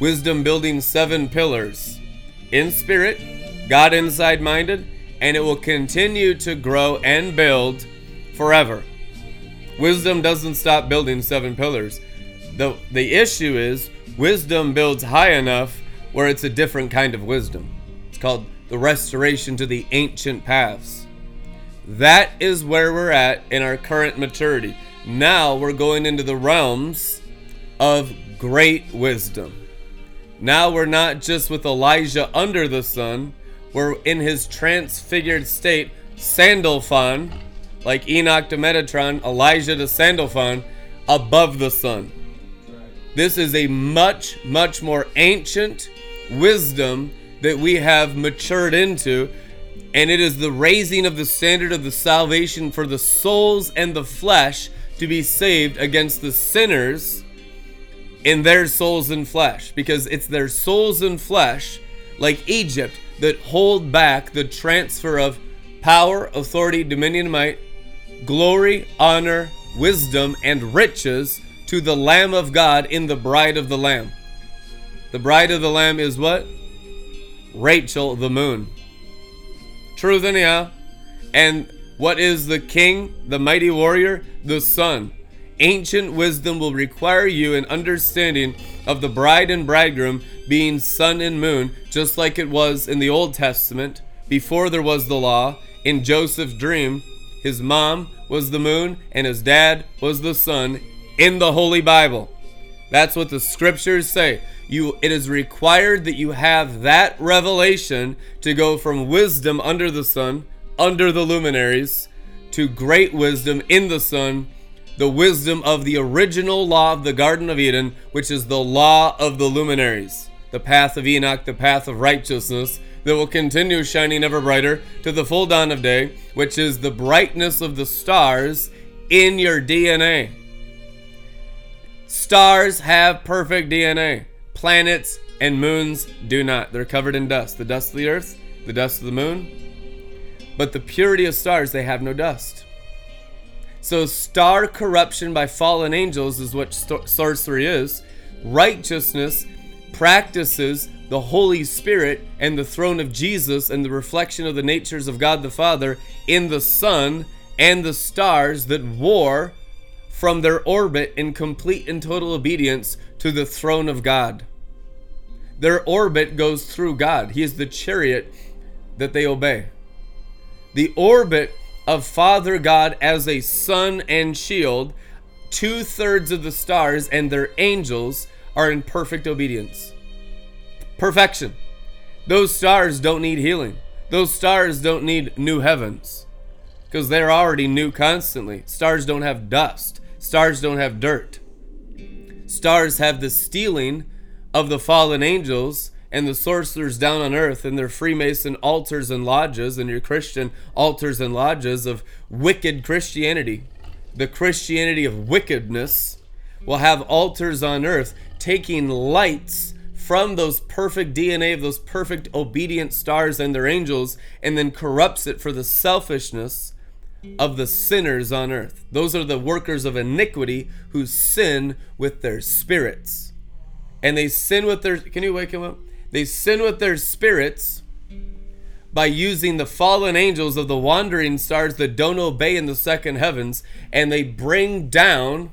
Speaker 1: Wisdom building seven pillars in spirit, God inside minded, and it will continue to grow and build forever. Wisdom doesn't stop building seven pillars. The, the issue is wisdom builds high enough where it's a different kind of wisdom. It's called the restoration to the ancient paths. That is where we're at in our current maturity. Now we're going into the realms of great wisdom. Now we're not just with Elijah under the sun, we're in his transfigured state, Sandalphon, like Enoch to Metatron, Elijah to Sandalphon, above the sun. This is a much, much more ancient wisdom that we have matured into and it is the raising of the standard of the salvation for the souls and the flesh to be saved against the sinners in their souls and flesh because it's their souls and flesh like Egypt that hold back the transfer of power, authority, dominion, might, glory, honor, wisdom, and riches to the Lamb of God in the bride of the Lamb. The bride of the Lamb is what? Rachel the moon. Truth anyhow. And what is the king, the mighty warrior? The sun. Ancient wisdom will require you an understanding of the bride and bridegroom being sun and moon, just like it was in the Old Testament before there was the law. In Joseph's dream, his mom was the moon and his dad was the sun in the Holy Bible. That's what the scriptures say. You it is required that you have that revelation to go from wisdom under the sun, under the luminaries, to great wisdom in the sun, the wisdom of the original law of the Garden of Eden, which is the law of the luminaries, the path of Enoch, the path of righteousness, that will continue shining ever brighter to the full dawn of day, which is the brightness of the stars in your DNA. Stars have perfect DNA. Planets and moons do not. They're covered in dust. The dust of the earth, the dust of the moon. But the purity of stars, they have no dust. So, star corruption by fallen angels is what st- sorcery is. Righteousness practices the Holy Spirit and the throne of Jesus and the reflection of the natures of God the Father in the sun and the stars that war from their orbit in complete and total obedience to the throne of God. Their orbit goes through God. He is the chariot that they obey. The orbit of Father God as a sun and shield, two thirds of the stars and their angels are in perfect obedience. Perfection. Those stars don't need healing. Those stars don't need new heavens because they're already new constantly. Stars don't have dust, stars don't have dirt. Stars have the stealing of the fallen angels and the sorcerers down on earth and their Freemason altars and lodges and your Christian altars and lodges of wicked Christianity. The Christianity of wickedness will have altars on earth taking lights from those perfect DNA of those perfect obedient stars and their angels and then corrupts it for the selfishness of the sinners on earth. Those are the workers of iniquity who sin with their spirits. And they sin with their can you wake him up? They sin with their spirits by using the fallen angels of the wandering stars that don't obey in the second heavens, and they bring down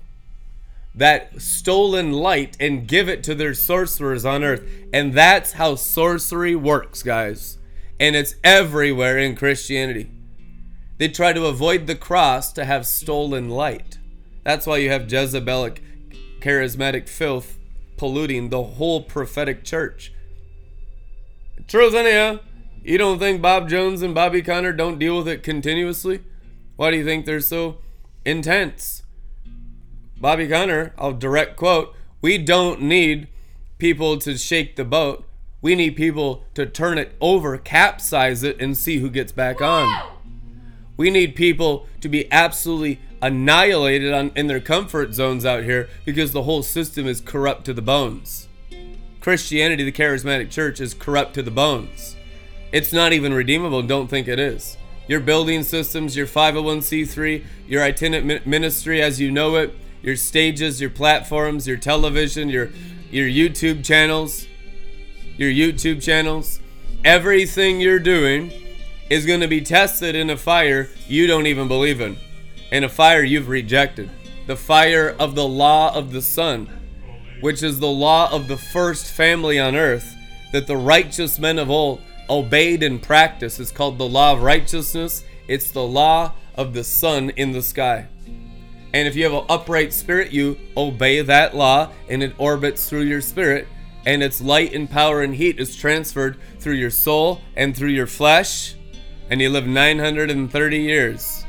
Speaker 1: that stolen light and give it to their sorcerers on earth. And that's how sorcery works, guys. And it's everywhere in Christianity. They try to avoid the cross to have stolen light. That's why you have Jezebelic charismatic filth polluting the whole prophetic church. Truth, anyhow. You don't think Bob Jones and Bobby Conner don't deal with it continuously? Why do you think they're so intense? Bobby Conner, I'll direct quote, we don't need people to shake the boat. We need people to turn it over, capsize it, and see who gets back on. We need people to be absolutely annihilated on, in their comfort zones out here because the whole system is corrupt to the bones. Christianity, the charismatic church, is corrupt to the bones. It's not even redeemable. Don't think it is. your building systems, your 501c3, your itinerant ministry as you know it, your stages, your platforms, your television, your your YouTube channels, your YouTube channels, everything you're doing is going to be tested in a fire you don't even believe in. In a fire you've rejected. The fire of the law of the sun, which is the law of the first family on earth that the righteous men of old obeyed and practiced. It's called the law of righteousness. It's the law of the sun in the sky. And if you have an upright spirit, you obey that law and it orbits through your spirit. And its light and power and heat is transferred through your soul and through your flesh. And you live 930 years.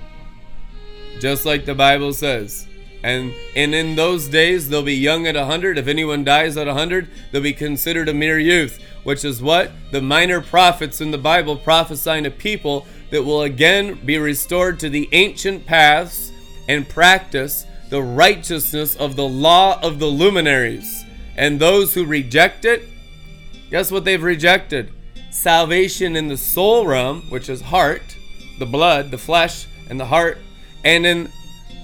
Speaker 1: Just like the Bible says. And, and in those days, they'll be young at 100. If anyone dies at 100, they'll be considered a mere youth which is what? The minor prophets in the Bible prophesying to people that will again be restored to the ancient paths and practice the righteousness of the law of the luminaries. And those who reject it, guess what they've rejected? Salvation in the soul realm, which is heart, the blood, the flesh, and the heart, and in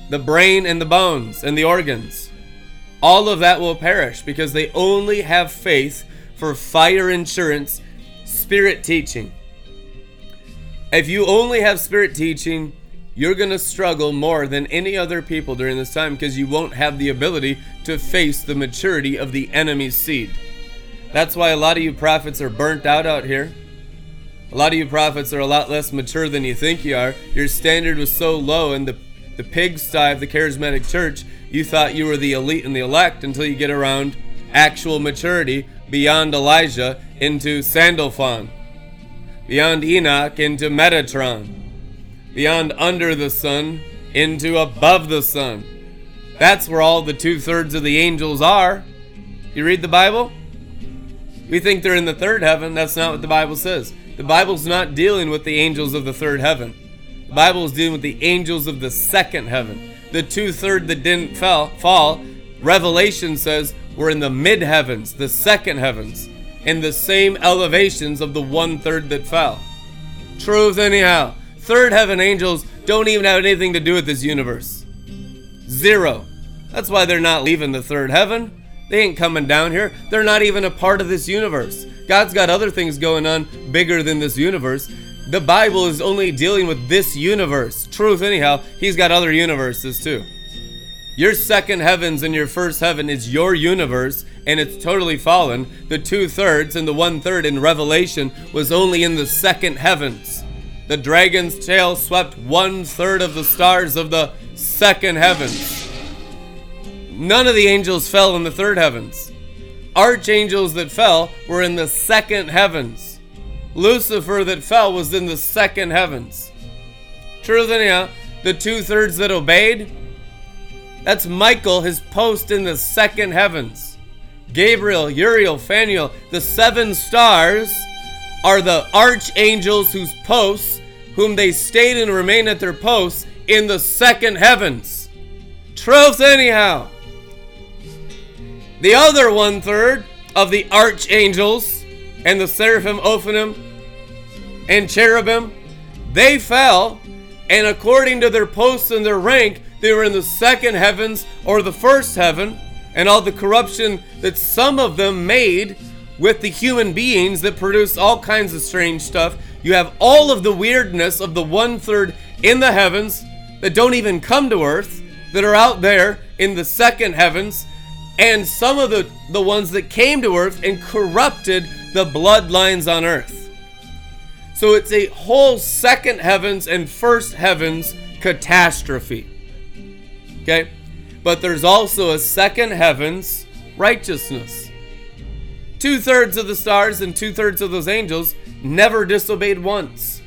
Speaker 1: the brain and the bones and the organs. All of that will perish because they only have faith for fire insurance, spirit teaching. If you only have spirit teaching, you're going to struggle more than any other people during this time because you won't have the ability to face the maturity of the enemy's seed. That's why a lot of you prophets are burnt out out here. A lot of you prophets are a lot less mature than you think you are. Your standard was so low in the, the pigsty of the charismatic church, you thought you were the elite and the elect until you get around actual maturity beyond Elijah into Sandalphon, beyond Enoch into Metatron, beyond under the sun into above the sun. That's where all the two thirds of the angels are. You read the Bible? We think they're in the third heaven. That's not what the Bible says. The Bible's not dealing with the angels of the third heaven. The Bible is dealing with the angels of the second heaven. The two third that didn't fell, fall, Revelation says were in the mid heavens, the second heavens, in the same elevations of the one third that fell. Truth, anyhow. Third heaven angels don't even have anything to do with this universe. Zero. That's why they're not leaving the third heaven. They ain't coming down here. They're not even a part of this universe. God's got other things going on bigger than this universe. The Bible is only dealing with this universe. Truth, anyhow. He's got other universes too. Your second heavens and your first heaven is your universe, and it's totally fallen. The two thirds and the one third in Revelation was only in the second heavens. The dragon's tail swept one third of the stars of the second heavens. None of the angels fell in the third heavens. Archangels that fell were in the second heavens. Lucifer that fell was in the second heavens. Truth anyhow, the two thirds that obeyed that's Michael, his post in the second heavens. Gabriel, Uriel, Phanuel, the seven stars are the archangels whose posts, whom they stayed and remain at their posts in the second heavens. Truth, anyhow. The other one third of the archangels and the seraphim, Ophanim, and cherubim, they fell, and according to their posts and their rank, they were in the second heavens or the first heaven, and all the corruption that some of them made with the human beings that produce all kinds of strange stuff. You have all of the weirdness of the one third in the heavens that don't even come to earth, that are out there in the second heavens, and some of the, the ones that came to earth and corrupted the bloodlines on earth. So it's a whole second heavens and first heavens catastrophe. Okay? But there's also a second heaven's righteousness. Two thirds of the stars and two thirds of those angels never disobeyed once,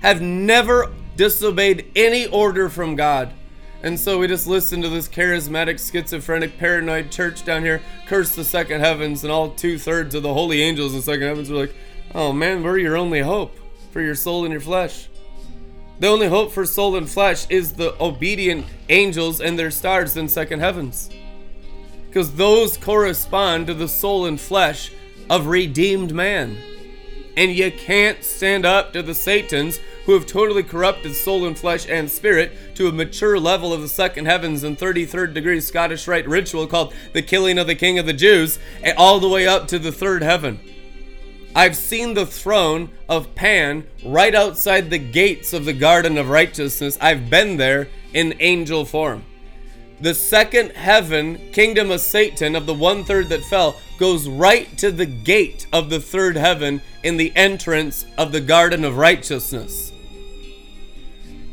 Speaker 1: have never disobeyed any order from God. And so we just listen to this charismatic, schizophrenic, paranoid church down here curse the second heavens, and all two thirds of the holy angels in the second heavens are like, oh man, we're your only hope for your soul and your flesh. The only hope for soul and flesh is the obedient angels and their stars in second heavens. Because those correspond to the soul and flesh of redeemed man. And you can't stand up to the Satans who have totally corrupted soul and flesh and spirit to a mature level of the second heavens and 33rd degree Scottish Rite ritual called the killing of the King of the Jews, and all the way up to the third heaven. I've seen the throne of Pan right outside the gates of the Garden of Righteousness. I've been there in angel form. The second heaven, kingdom of Satan, of the one third that fell, goes right to the gate of the third heaven in the entrance of the Garden of Righteousness.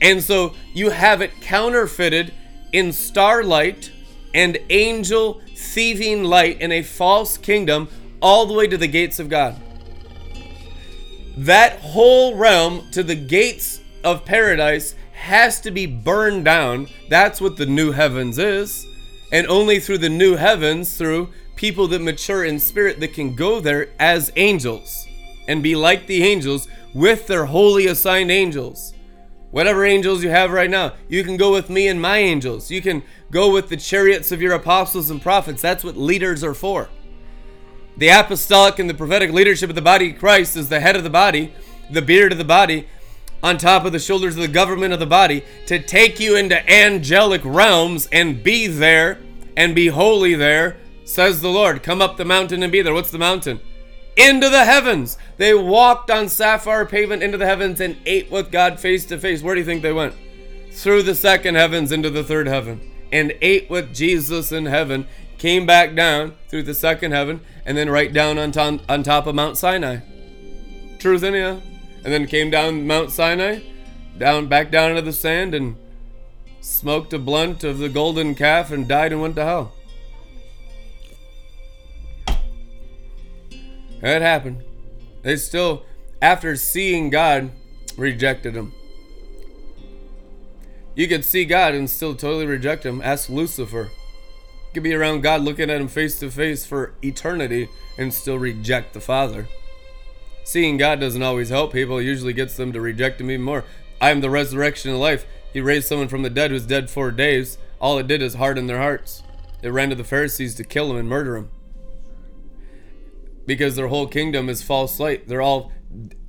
Speaker 1: And so you have it counterfeited in starlight and angel thieving light in a false kingdom all the way to the gates of God that whole realm to the gates of paradise has to be burned down. That's what the new heavens is. And only through the new heavens, through people that mature in spirit that can go there as angels and be like the angels with their holy assigned angels. Whatever angels you have right now, you can go with me and my angels. You can go with the chariots of your apostles and prophets. That's what leaders are for. The apostolic and the prophetic leadership of the body of Christ is the head of the body, the beard of the body, on top of the shoulders of the government of the body, to take you into angelic realms and be there and be holy there, says the Lord. Come up the mountain and be there. What's the mountain? Into the heavens. They walked on sapphire pavement into the heavens and ate with God face to face. Where do you think they went? Through the second heavens into the third heaven and ate with Jesus in heaven came back down through the second heaven, and then right down on, to- on top of Mount Sinai. Truth in you. And then came down Mount Sinai, down back down into the sand, and smoked a blunt of the golden calf and died and went to hell. It happened. They still, after seeing God, rejected him. You could see God and still totally reject him. Ask Lucifer could be around God looking at him face to face for eternity and still reject the Father. Seeing God doesn't always help people, it usually gets them to reject him even more. I am the resurrection of life. He raised someone from the dead who's dead four days. All it did is harden their hearts. It ran to the Pharisees to kill him and murder him. Because their whole kingdom is false light. They're all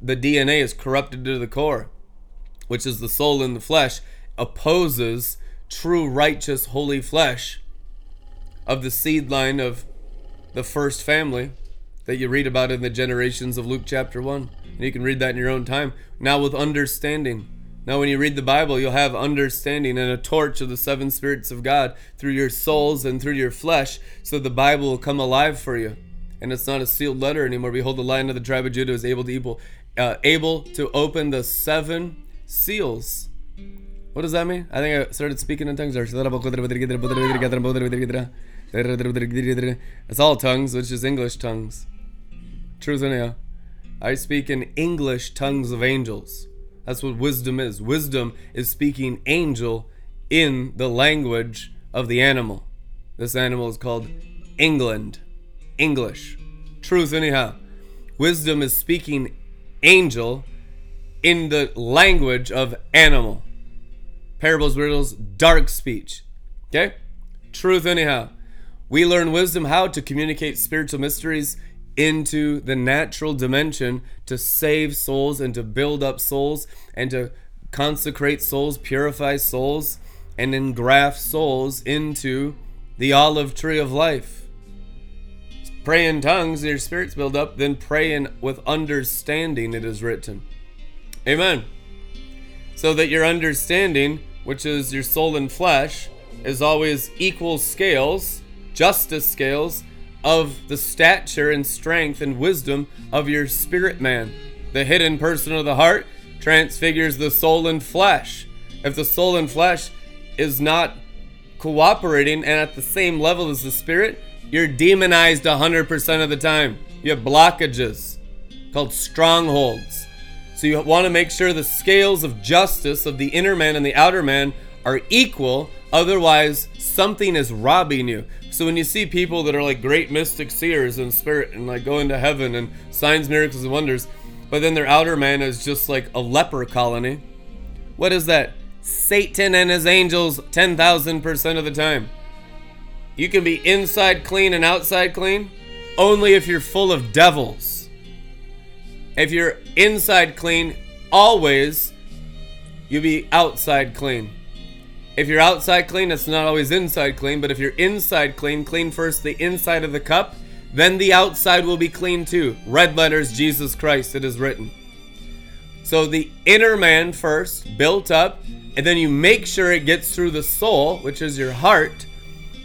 Speaker 1: the DNA is corrupted to the core, which is the soul in the flesh, opposes true righteous holy flesh of the seed line of the first family that you read about in the generations of Luke chapter 1. And you can read that in your own time. Now, with understanding. Now, when you read the Bible, you'll have understanding and a torch of the seven spirits of God through your souls and through your flesh, so the Bible will come alive for you. And it's not a sealed letter anymore. Behold, the lion of the tribe of Judah is able to able, uh, able to open the seven seals. What does that mean? I think I started speaking in tongues. It's all tongues, which is English tongues. Truth in. I speak in English tongues of angels. That's what wisdom is. Wisdom is speaking angel in the language of the animal. This animal is called England. English. Truth, anyhow. Wisdom is speaking angel in the language of animal. Parables, riddles, dark speech. Okay? Truth, anyhow. We learn wisdom how to communicate spiritual mysteries into the natural dimension to save souls and to build up souls and to consecrate souls, purify souls, and engraft souls into the olive tree of life. Pray in tongues, your spirits build up, then pray in with understanding, it is written. Amen. So that your understanding, which is your soul and flesh, is always equal scales justice scales of the stature and strength and wisdom of your spirit man. The hidden person of the heart transfigures the soul and flesh. If the soul and flesh is not cooperating and at the same level as the spirit, you're demonized 100% of the time. You have blockages called strongholds. So you want to make sure the scales of justice of the inner man and the outer man are equal, otherwise, something is robbing you. So when you see people that are like great mystic seers in spirit and like go into heaven and signs, miracles, and wonders, but then their outer man is just like a leper colony, what is that? Satan and his angels 10,000% of the time. You can be inside clean and outside clean only if you're full of devils. If you're inside clean, always you'll be outside clean. If you're outside clean, it's not always inside clean, but if you're inside clean, clean first the inside of the cup, then the outside will be clean too. Red letters, Jesus Christ, it is written. So the inner man first, built up, and then you make sure it gets through the soul, which is your heart,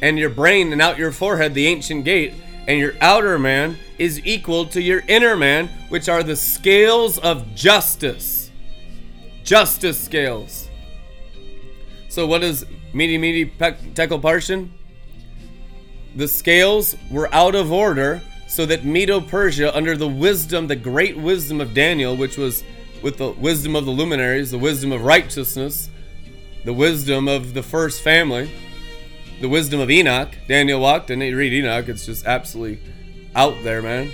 Speaker 1: and your brain, and out your forehead, the ancient gate, and your outer man is equal to your inner man, which are the scales of justice. Justice scales. So, what is meaty meaty tekel parshin? The scales were out of order, so that Medo Persia, under the wisdom, the great wisdom of Daniel, which was with the wisdom of the luminaries, the wisdom of righteousness, the wisdom of the first family, the wisdom of Enoch. Daniel walked and you read Enoch, it's just absolutely out there, man.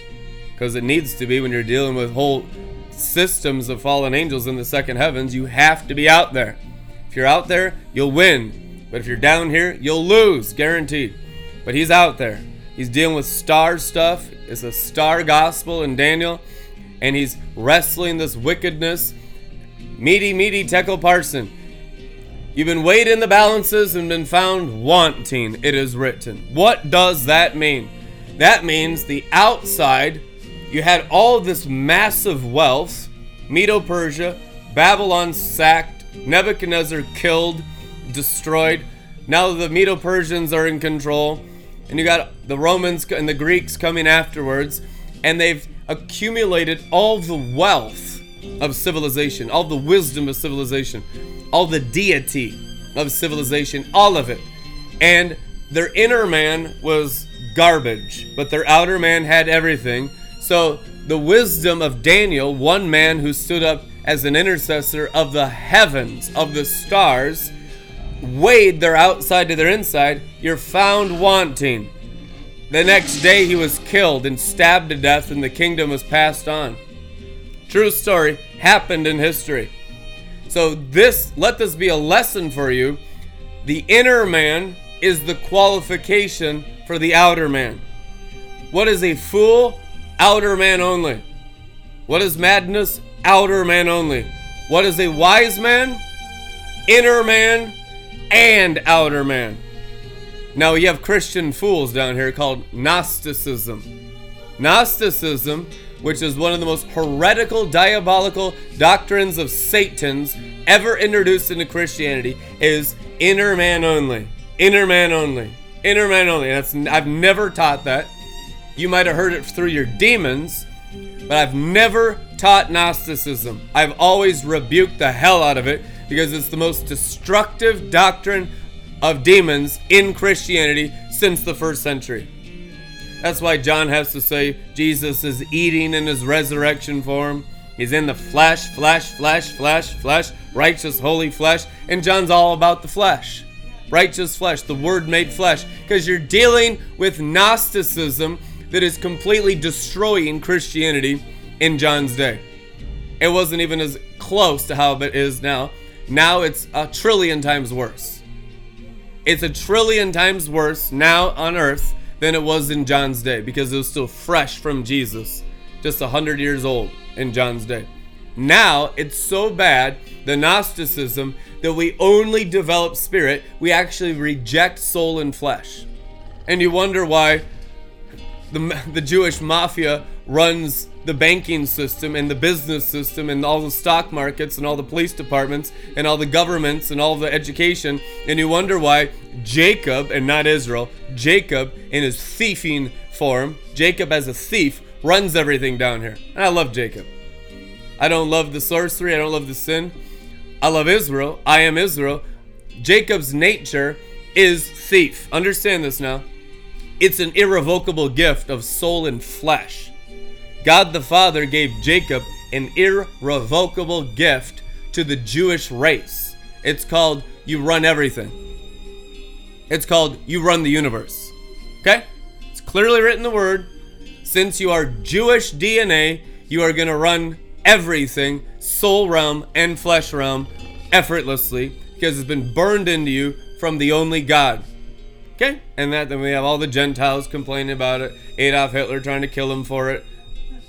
Speaker 1: Because it needs to be when you're dealing with whole systems of fallen angels in the second heavens. You have to be out there. If you're out there, you'll win. But if you're down here, you'll lose, guaranteed. But he's out there. He's dealing with star stuff. It's a star gospel in Daniel. And he's wrestling this wickedness. Meaty, meaty Tekel Parson. You've been weighed in the balances and been found wanting, it is written. What does that mean? That means the outside, you had all this massive wealth, Medo Persia, Babylon sacked, Nebuchadnezzar killed, destroyed. Now the Medo Persians are in control, and you got the Romans and the Greeks coming afterwards, and they've accumulated all the wealth of civilization, all the wisdom of civilization all the deity of civilization, all of it. And their inner man was garbage, but their outer man had everything. So the wisdom of Daniel, one man who stood up as an intercessor of the heavens, of the stars, weighed their outside to their inside. You're found wanting. The next day he was killed and stabbed to death, and the kingdom was passed on. True story, happened in history. So this let this be a lesson for you. The inner man is the qualification for the outer man. What is a fool? Outer man only. What is madness? Outer man only. What is a wise man? Inner man and outer man. Now you have Christian fools down here called Gnosticism. Gnosticism which is one of the most heretical, diabolical doctrines of Satan's ever introduced into Christianity, is inner man only. Inner man only. Inner man only. That's I've never taught that. You might have heard it through your demons, but I've never taught Gnosticism. I've always rebuked the hell out of it because it's the most destructive doctrine of demons in Christianity since the first century. That's why John has to say Jesus is eating in his resurrection form. He's in the flesh, flesh, flesh, flesh, flesh, righteous, holy flesh. And John's all about the flesh. Righteous flesh, the word made flesh. Because you're dealing with Gnosticism that is completely destroying Christianity in John's day. It wasn't even as close to how it is now. Now it's a trillion times worse. It's a trillion times worse now on earth than it was in John's day because it was still fresh from Jesus, just 100 years old in John's day. Now it's so bad, the Gnosticism, that we only develop spirit, we actually reject soul and flesh. And you wonder why the, the Jewish mafia runs the banking system and the business system and all the stock markets and all the police departments and all the governments and all the education. And you wonder why Jacob, and not Israel, Jacob in his thieving form, Jacob as a thief, runs everything down here. And I love Jacob. I don't love the sorcery, I don't love the sin. I love Israel. I am Israel. Jacob's nature is thief. Understand this now. It's an irrevocable gift of soul and flesh. God the Father gave Jacob an irrevocable gift to the Jewish race. It's called you run everything. It's called you run the universe. Okay? It's clearly written the word. Since you are Jewish DNA, you are going to run everything, soul realm and flesh realm, effortlessly because it's been burned into you from the only God. Okay? And that then we have all the Gentiles complaining about it, Adolf Hitler trying to kill him for it,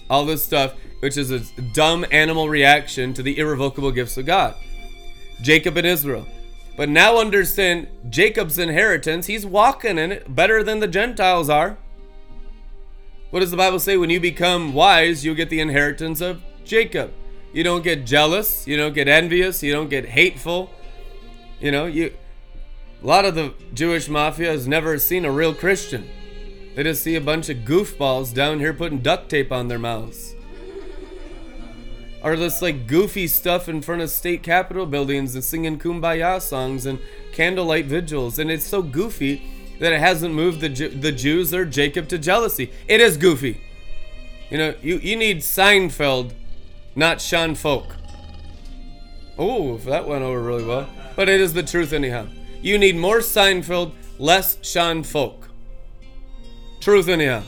Speaker 1: all this stuff. which is a dumb animal reaction to the irrevocable gifts of God. Jacob and Israel. But now understand Jacob's inheritance, he's walking in it better than the Gentiles are. What does the Bible say? When you become wise, you'll get the inheritance of Jacob. You don't get jealous, you don't get envious, you don't get hateful. You know, you a lot of the Jewish mafia has never seen a real Christian. They just see a bunch of goofballs down here putting duct tape on their mouths. Or this like goofy stuff in front of state capitol buildings and singing kumbaya songs and candlelight vigils. And it's so goofy that it hasn't moved the, Ju- the Jews or Jacob to jealousy. It is goofy. You know, you, you need Seinfeld, not Sean Feucht. Oh, that went over really well. But it is the truth anyhow. You need more Seinfeld, less Sean Feucht. Truth anyhow.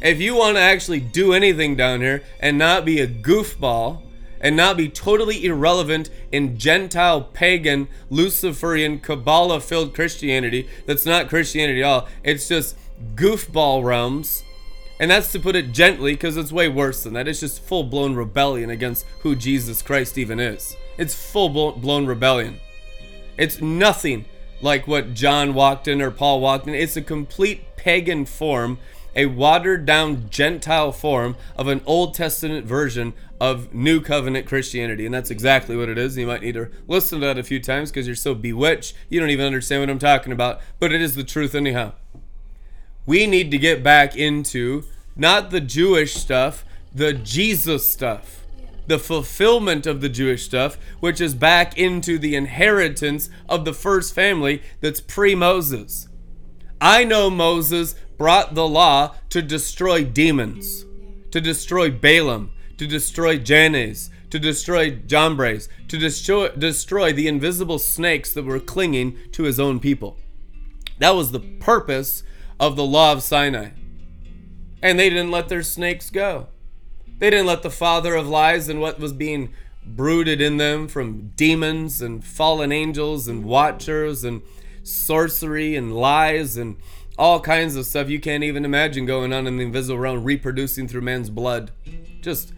Speaker 1: If you want to actually do anything down here and not be a goofball and not be totally irrelevant in Gentile, pagan, Luciferian, Kabbalah filled Christianity that's not Christianity at all, it's just goofball realms. And that's to put it gently because it's way worse than that. It's just full blown rebellion against who Jesus Christ even is. It's full blown rebellion. It's nothing like what John walked in or Paul walked in. It's a complete pagan form, a watered down Gentile form of an Old Testament version of New Covenant Christianity. And that's exactly what it is. You might need to listen to that a few times because you're so bewitched, you don't even understand what I'm talking about. But it is the truth, anyhow. We need to get back into not the Jewish stuff, the Jesus stuff the fulfillment of the Jewish stuff, which is back into the inheritance of the first family that's pre Moses. I know Moses brought the law to destroy demons, to destroy Balaam, to destroy Jannes, to destroy Jambres, to destroy, destroy the invisible snakes that were clinging to his own people. That was the purpose of the law of Sinai. And they didn't let their snakes go. They didn't let the father of lies and what was being brooded in them from demons and fallen angels and watchers and sorcery and lies and all kinds of stuff you can't even imagine going on in the invisible realm, reproducing through man's blood. Just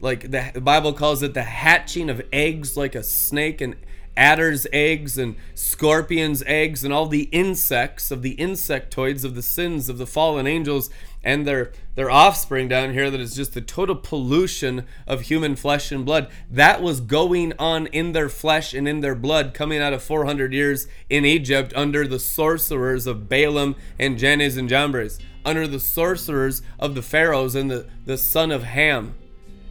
Speaker 1: like the, Bible calls it the hatching of eggs like a snake and adder's eggs and scorpion's eggs and all the insects of the insectoids of the sins of the fallen angels and their their offspring down here that is just the total pollution of human flesh and blood. That was going on in their flesh and in their blood coming out of 400 years in Egypt under the sorcerers of Balaam and Jannes and Jambres under the sorcerers of the pharaohs and the, the son of Ham.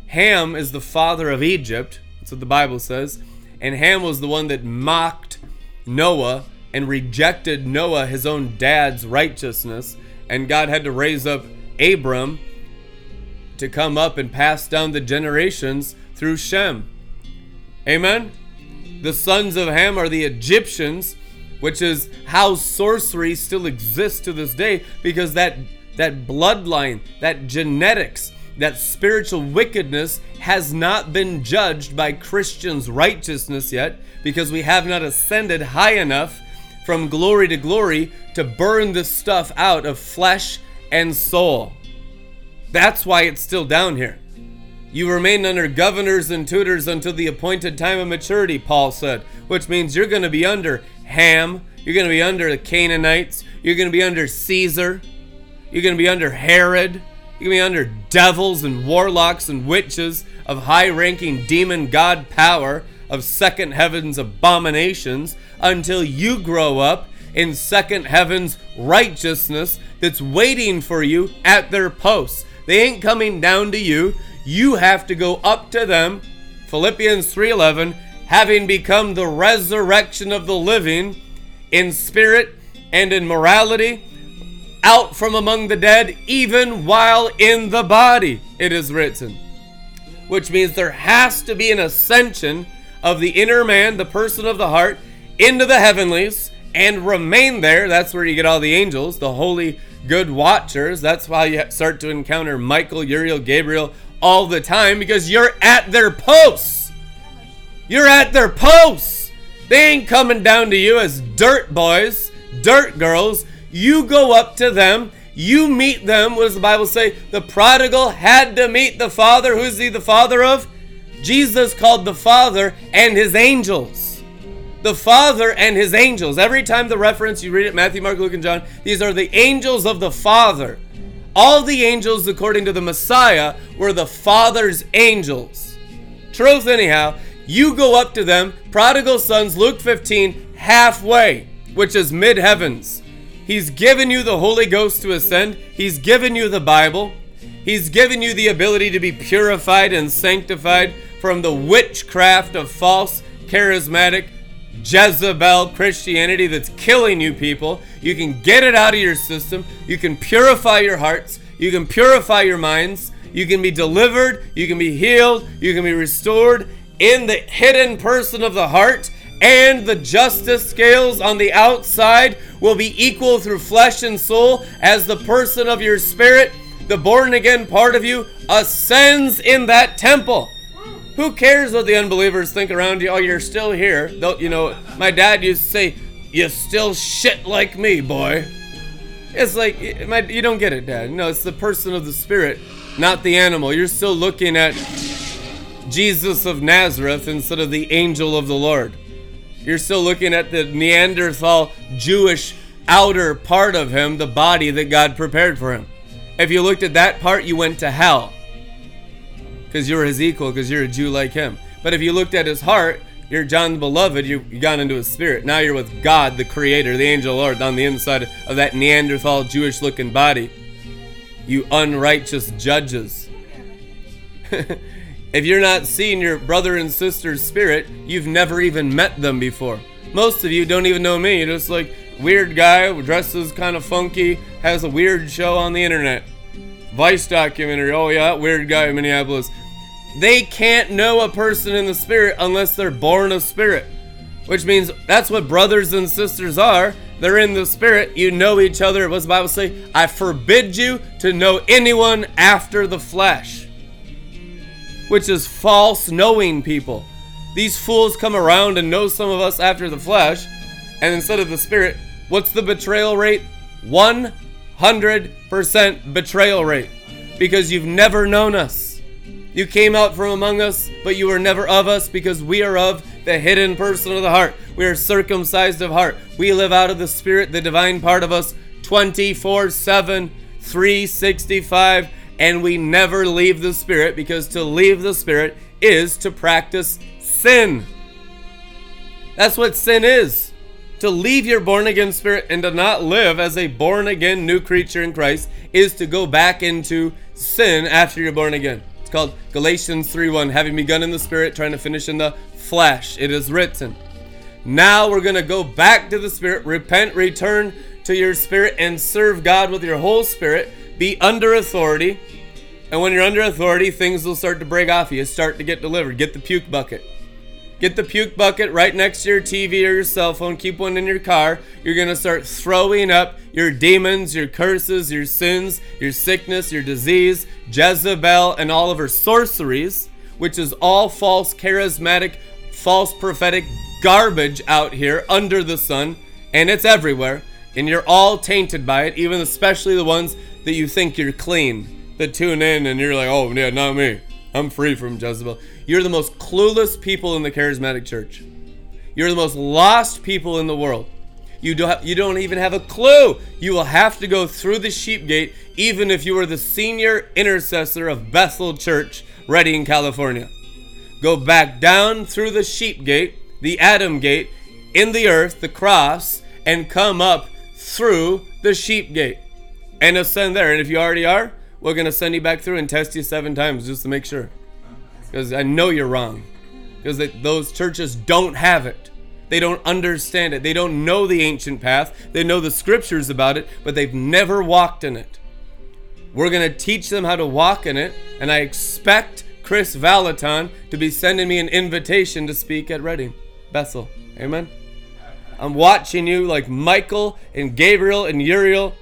Speaker 1: Ham is the father of Egypt that's what the Bible says and Ham was the one that mocked Noah and rejected Noah his own dad's righteousness and God had to raise up Abram to come up and pass down the generations through Shem. Amen? The sons of Ham are the Egyptians, which is how sorcery still exists to this day because that that bloodline, that genetics, that spiritual wickedness has not been judged by Christians' righteousness yet because we have not ascended high enough from glory to glory to burn this stuff out of flesh and soul. That's why it's still down here. You remain under governors and tutors until the appointed time of maturity, Paul said, which means you're going to be under Ham, you're going to be under the Canaanites, you're going to be under Caesar, you're going to be under Herod, you're going to be under devils and warlocks and witches of high ranking demon god power of second heaven's abominations until you grow up in second heaven's righteousness that's waiting for you at their posts. They ain't coming down to you. You have to go up to them. Philippians 3:11, having become the resurrection of the living in spirit and in morality, out from among the dead even while in the body, it is written. Which means there has to be an ascension of the inner man, the person of the heart, into the heavenlies and remain there. That's where you get all the angels, the holy good watchers. That's why you start to encounter Michael, Uriel, Gabriel all the time because you're at their posts. You're at their posts. They ain't coming down to you as dirt boys, dirt girls. You go up to them, You meet them. What does the Bible say? The prodigal had to meet the Father. Who's he the Father of? Jesus called the Father and his angels. The Father and his angels. Every time the reference you read it, Matthew, Mark, Luke, and John, these are the angels of the Father. All the angels, according to the Messiah, were the Father's angels. Truth, anyhow, you go up to them, prodigal sons, Luke 15, halfway, which is mid heavens. He's given you the Holy Ghost to ascend, He's given you the Bible, He's given you the ability to be purified and sanctified from the witchcraft of false, charismatic, Jezebel Christianity that's killing you people. You can get it out of your system. You can purify your hearts. You can purify your minds. You can be delivered. You can be healed. You can be restored in the hidden person of the heart. And the justice scales on the outside will be equal through flesh and soul as the person of your spirit, the born again part of you, ascends in that temple. Who cares what the unbelievers think around you? Oh, you're still here. Though, you know, my dad used to say, "You still shit like me, boy." It's like you don't get it, Dad. No, it's the person of the Spirit, not the animal. You're still looking at Jesus of Nazareth instead of the angel of the Lord. You're still looking at the Neanderthal Jewish outer part of him, the body that God prepared for him. If you looked at that part, you went to hell because you're his equal, because you're a Jew like him. But if you looked at his heart, you're John the Beloved, you, you got into his spirit. Now you're with God, the Creator, the angel Lord, on the inside of that Neanderthal Jewish looking body. You unrighteous judges. if you're not seeing your brother and sister's spirit, you've never even met them before. Most of you don't even know me. You're just like, weird guy, dresses kind of funky, has a weird show on the internet. Vice documentary. Oh yeah, weird guy in Minneapolis. They can't know a person in the spirit unless they're born of spirit. Which means that's what brothers and sisters are. They're in the spirit. You know each other. What's the Bible say? I forbid you to know anyone after the flesh. Which is false knowing people. These fools come around and know some of us after the flesh. And instead of the spirit, what's the betrayal rate? 100% betrayal rate. Because you've never known us. You came out from among us, but you were never of us because we are of the hidden person of the heart. We are circumcised of heart. We live out of the Spirit, the divine part of us, 24 7, 365, and we never leave the Spirit because to leave the Spirit is to practice sin. That's what sin is. To leave your born again spirit and to not live as a born again new creature in Christ is to go back into sin after you're born again. It's called Galatians 3:1, having begun in the spirit, trying to finish in the flesh. It is written. Now we're going to go back to the spirit, repent, return to your spirit and serve God with your whole spirit, be under authority. And when you're under authority, things will start to break off you. Start to get delivered. Get the puke bucket. Get the puke bucket right next to your TV or your cell phone. Keep one in your car. You're going to start throwing up your demons, your curses, your sins, your sickness, your disease, Jezebel, and all of her sorceries, which is all false, charismatic, false prophetic garbage out here under the sun. And it's everywhere. And you're all tainted by it, even especially the ones that you think you're clean, that tune in and you're like, oh, yeah, not me. I'm free from Jezebel. You're the most clueless people in the charismatic church. You're the most lost people in the world. You don't, you don't even have a clue. You will have to go through the sheep gate, even if you are the senior intercessor of Bethel Church, Redding, California. Go back down through the sheep gate, the Adam gate, in the earth, the cross, and come up through the sheep gate and ascend there. And if you already are, we're going to send you back through and test you seven times just to make sure. Because I know you're wrong. Because those churches don't have it. They don't understand it. They don't know the ancient path. They know the scriptures about it, but they've never walked in it. We're going to teach them how to walk in it, and I expect Kris Vallotton to be sending me an invitation to speak at Redding. Bethel. Amen. I'm watching you like Michael and Gabriel and Uriel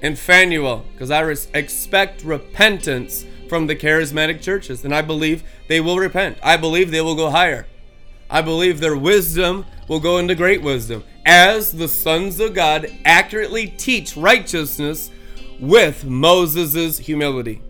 Speaker 1: and Phanuel because I res- expect repentance from the charismatic churches, and I believe they will repent. I believe they will go higher. I believe their wisdom will go into great wisdom as the sons of God accurately teach righteousness with Moses' humility.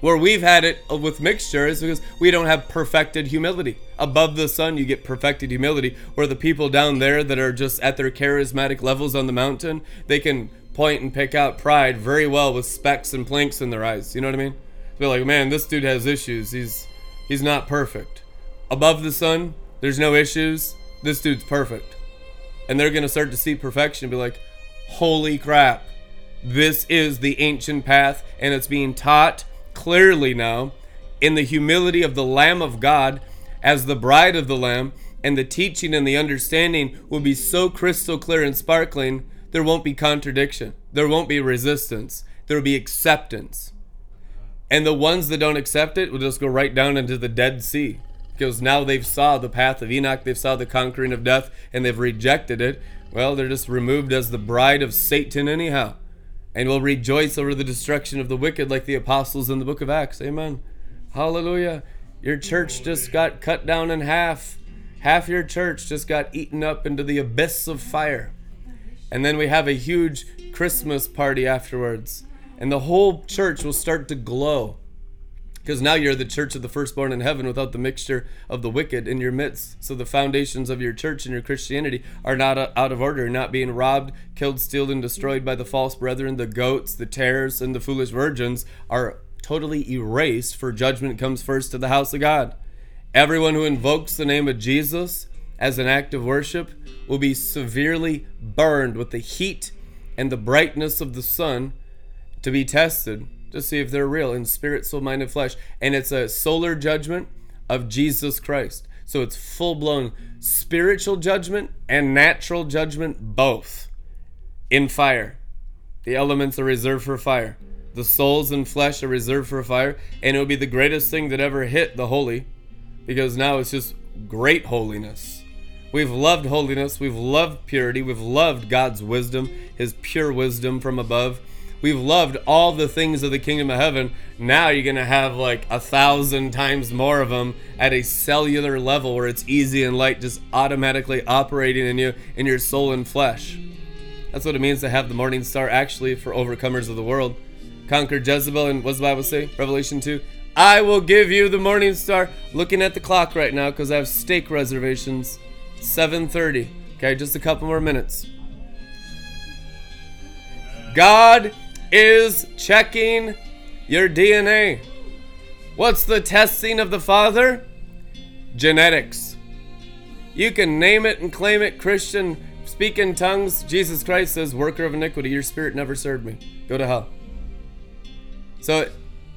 Speaker 1: Where we've had it with mixture is because we don't have perfected humility. Above the sun, you get perfected humility. Where the people down there that are just at their charismatic levels on the mountain, they can point and pick out pride very well with specks and planks in their eyes. You know what I mean? They're like, man, this dude has issues. He's he's not perfect. Above the sun, there's no issues. This dude's perfect. And they're gonna start to see perfection and be like, holy crap. This is the ancient path, and it's being taught clearly now in the humility of the Lamb of God as the bride of the Lamb, and the teaching and the understanding will be so crystal clear and sparkling, there won't be contradiction. There won't be resistance. There will be acceptance. And the ones that don't accept it will just go right down into the Dead Sea. Because now they've saw the path of Enoch, they've saw the conquering of death, and they've rejected it. Well, they're just removed as the bride of Satan anyhow and will rejoice over the destruction of the wicked like the apostles in the book of Acts. Amen. Hallelujah. Your church just got cut down in half. Half your church just got eaten up into the abyss of fire. And then we have a huge Christmas party afterwards. And the whole church will start to glow because now you're the church of the firstborn in heaven without the mixture of the wicked in your midst. So the foundations of your church and your Christianity are not out of order, not being robbed, killed, stealed, and destroyed by the false brethren, the goats, the tares, and the foolish virgins are totally erased, for judgment comes first to the house of God. Everyone who invokes the name of Jesus as an act of worship will be severely burned with the heat and the brightness of the sun to be tested to see if they're real in spirit, soul, mind, and flesh. And it's a solar judgment of Jesus Christ. So it's full blown spiritual judgment and natural judgment, both in fire. The elements are reserved for fire. The souls and flesh are reserved for fire. And it will be the greatest thing that ever hit the holy because now it's just great holiness. We've loved holiness. We've loved purity. We've loved God's wisdom, His pure wisdom from above. We've loved all the things of the kingdom of heaven. Now you're going to have like a thousand times more of them at a cellular level where it's easy and light, just automatically operating in you, in your soul and flesh. That's what it means to have the morning star actually for overcomers of the world. Conquer Jezebel, and what does the Bible say? Revelation 2. I will give you the morning star. Looking at the clock right now because I have steak reservations. 7:30. Okay, just a couple more minutes. God is checking your DNA. What's the testing of the Father? Genetics. You can name it and claim it Christian, speak in tongues. Jesus Christ says, Worker of iniquity, your spirit never served me. Go to hell. So,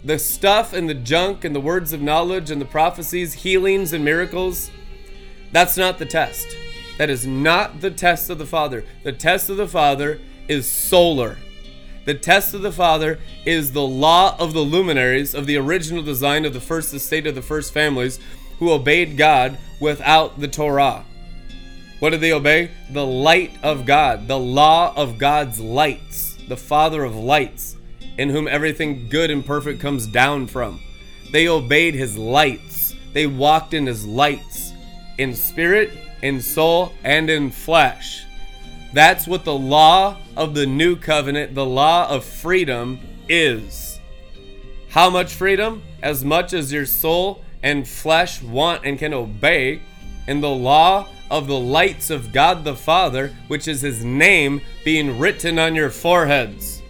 Speaker 1: the stuff and the junk and the words of knowledge and the prophecies, healings and miracles, that's not the test. That is not the test of the Father. The test of the Father is solar. The test of the Father is the law of the luminaries of the original design of the first estate of the first families who obeyed God without the Torah. What did they obey? The light of God, the law of God's lights, the Father of lights, in whom everything good and perfect comes down from. They obeyed his lights. They walked in his lights, in spirit, in soul, and in flesh. That's what the law of the new covenant, the law of freedom, is. How much freedom? As much as your soul and flesh want and can obey. And the law of the lights of God the Father, which is his name being written on your foreheads.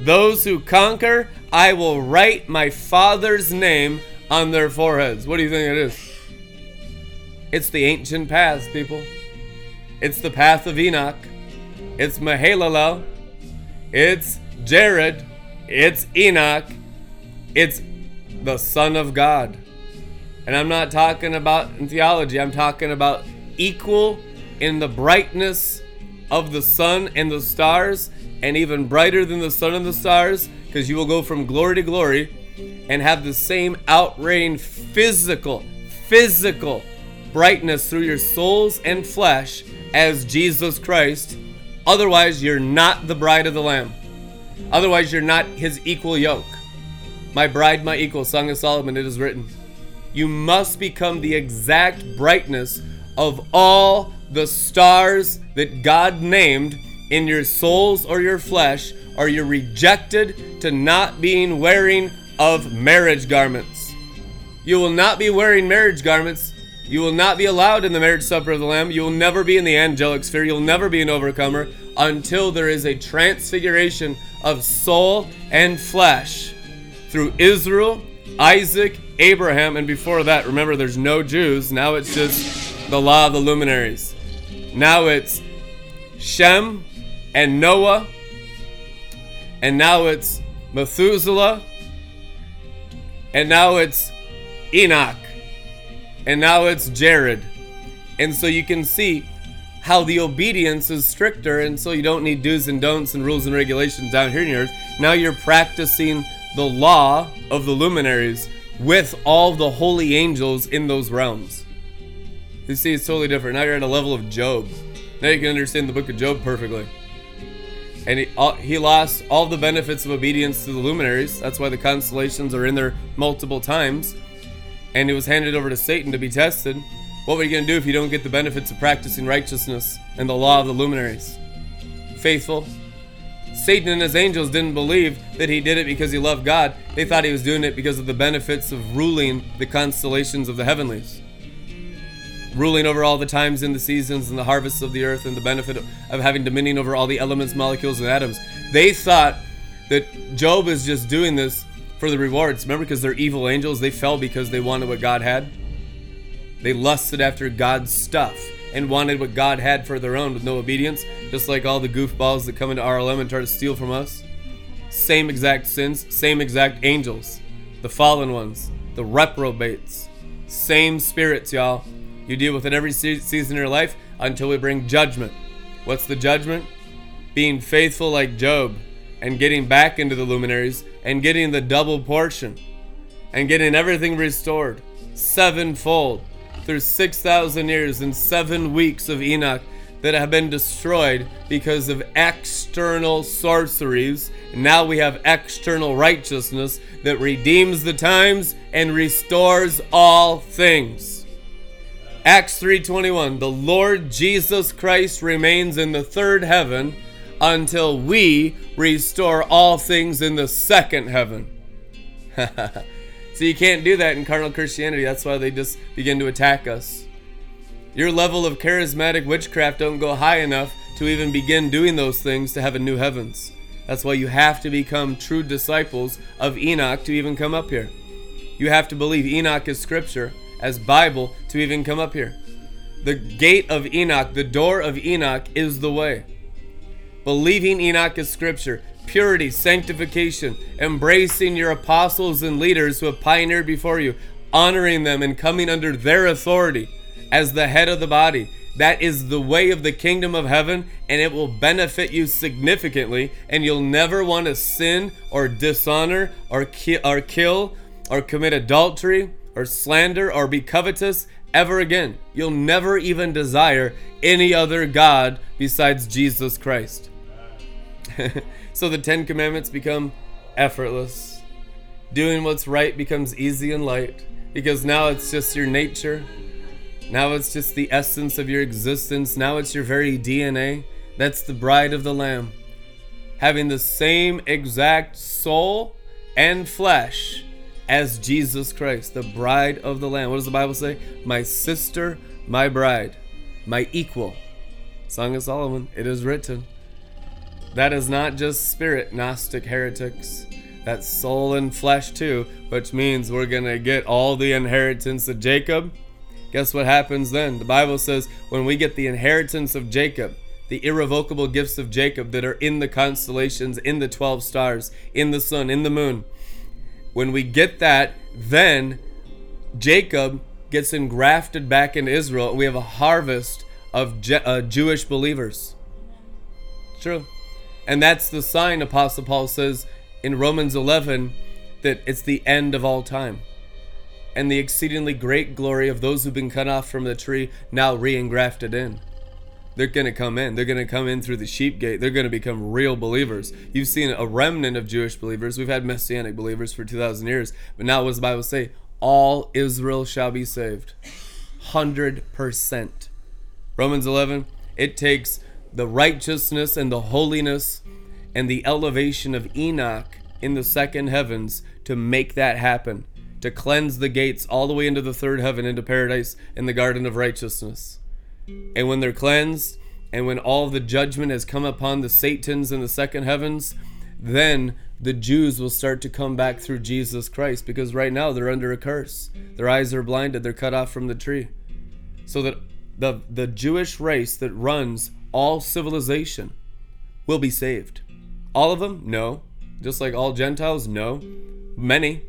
Speaker 1: Those who conquer, I will write my Father's name on their foreheads. What do you think it is? It's the ancient paths, people. It's the path of Enoch. It's Mahalalel. It's Jared. It's Enoch. It's the Son of God. And I'm not talking about in theology, I'm talking about equal in the brightness of the sun and the stars, and even brighter than the sun and the stars, because you will go from glory to glory and have the same outreign physical, physical brightness through your souls and flesh as Jesus Christ. Otherwise, you're not the bride of the Lamb. Otherwise, you're not his equal yoke. My bride, my equal, Song of Solomon, it is written. You must become the exact brightness of all the stars that God named in your souls or your flesh, or you're rejected to not being wearing of marriage garments. You will not be wearing marriage garments. You will not be allowed in the marriage supper of the Lamb. You will never be in the angelic sphere. You'll never be an overcomer until there is a transfiguration of soul and flesh through Israel, Isaac, Abraham, and before that, remember, there's no Jews. Now it's just the law of the luminaries. Now it's Shem and Noah, and now it's Methuselah, and now it's Enoch, and now it's Jared. And so you can see how the obedience is stricter, and so you don't need do's and don'ts and rules and regulations down here in yours. Now you're practicing the law of the luminaries with all the holy angels in those realms. You see, it's totally different. Now you're at a level of Job. Now you can understand the book of Job perfectly. And he, all, he lost all the benefits of obedience to the luminaries. That's why the constellations are in there multiple times. And it was handed over to Satan to be tested. What are you going to do if you don't get the benefits of practicing righteousness and the law of the luminaries? Faithful. Satan and his angels didn't believe that he did it because he loved God. They thought he was doing it because of the benefits of ruling the constellations of the heavenlies. Ruling over all the times and the seasons and the harvests of the earth and the benefit of having dominion over all the elements, molecules, and atoms. They thought that Job is just doing this for the rewards. Remember, because they're evil angels, they fell because they wanted what God had. They lusted after God's stuff and wanted what God had for their own with no obedience, just like all the goofballs that come into RLM and try to steal from us. Same exact sins, same exact angels, the fallen ones, the reprobates, same spirits, y'all. You deal with it every season of your life until we bring judgment. What's the judgment? Being faithful like Job and getting back into the luminaries and getting the double portion and getting everything restored sevenfold through 6,000 years and seven weeks of Enoch that have been destroyed because of external sorceries. Now we have external righteousness that redeems the times and restores all things. Acts 3:21 The Lord Jesus Christ remains in the third heaven until we restore all things in the second heaven. so you can't do that in carnal Christianity. That's why they just begin to attack us. Your level of charismatic witchcraft don't go high enough to even begin doing those things to have a new heavens. That's why you have to become true disciples of Enoch to even come up here. You have to believe Enoch is scripture as Bible to even come up here. The gate of Enoch, the door of Enoch is the way. Believing Enoch is scripture, purity, sanctification, embracing your apostles and leaders who have pioneered before you, honoring them and coming under their authority as the head of the body. That is the way of the kingdom of heaven, and it will benefit you significantly. And you'll never want to sin or dishonor or, ki- or kill or commit adultery or slander or be covetous ever again. You'll never even desire any other God besides Jesus Christ. so the Ten Commandments become effortless. Doing what's right becomes easy and light because now it's just your nature. Now it's just the essence of your existence. Now it's your very DNA. That's the bride of the Lamb. Having the same exact soul and flesh as Jesus Christ, the bride of the Lamb. What does the Bible say? My sister, my bride, my equal. Song of Solomon, it is written. That is not just spirit, Gnostic heretics. That's soul and flesh too, which means we're going to get all the inheritance of Jacob. Guess what happens then? The Bible says when we get the inheritance of Jacob, the irrevocable gifts of Jacob that are in the constellations, in the 12 stars, in the sun, in the moon, when we get that, then Jacob gets engrafted back in Israel, we have a harvest of Je- uh, Jewish believers. True. And that's the sign, Apostle Paul says in Romans 11, that it's the end of all time. And the exceedingly great glory of those who've been cut off from the tree, now re engrafted in. They're going to come in. They're going to come in through the sheep gate. They're going to become real believers. You've seen a remnant of Jewish believers. We've had messianic believers for 2,000 years. But now, what does the Bible say? all Israel shall be saved. 100%. Romans 11, it takes the righteousness and the holiness and the elevation of Enoch in the second heavens to make that happen, to cleanse the gates all the way into the third heaven, into paradise in the garden of righteousness. And when they're cleansed, and when all the judgment has come upon the Satans in the second heavens, then the Jews will start to come back through Jesus Christ because right now they're under a curse. Their eyes are blinded, they're cut off from the tree. So that the, the Jewish race that runs all civilization will be saved. All of them? No. Just like all Gentiles? No. Many.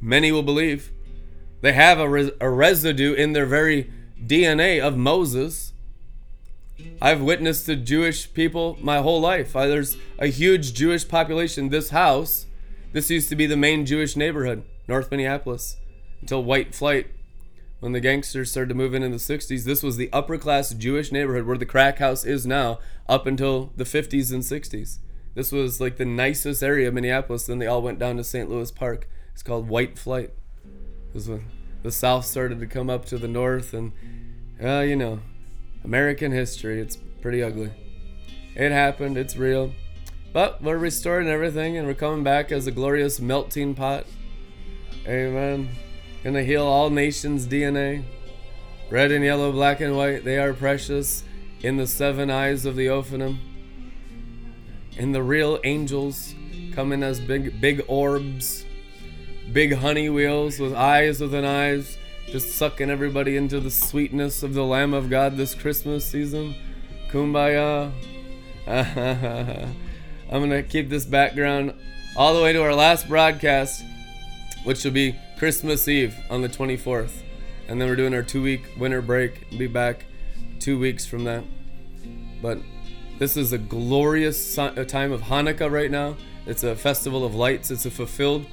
Speaker 1: Many will believe. They have a, res- a residue in their very DNA of Moses. I've witnessed the Jewish people my whole life. I, there's a huge Jewish population. This house, this used to be the main Jewish neighborhood, North Minneapolis, until white flight. When the gangsters started to move in in the 60s, this was the upper class Jewish neighborhood where the crack house is now, up until the 50s and 60s. This was like the nicest area of Minneapolis. Then they all went down to St. Louis Park. It's called White Flight. This when the South started to come up to the north, and uh, you know, American history. It's pretty ugly. It happened. It's real. But we're restoring everything, and we're coming back as a glorious melting pot. Amen. Gonna heal all nations' DNA. Red and yellow, black and white, they are precious in the seven eyes of the Ophanim. And the real angels coming as big big orbs, big honey wheels with eyes within eyes, just sucking everybody into the sweetness of the Lamb of God this Christmas season. Kumbaya. I'm gonna keep this background all the way to our last broadcast, which will be Christmas Eve on the 24th. And then we're doing our two week winter break. Be back two weeks from that. But this is a glorious time of Hanukkah right now. It's a festival of lights. It's a fulfilled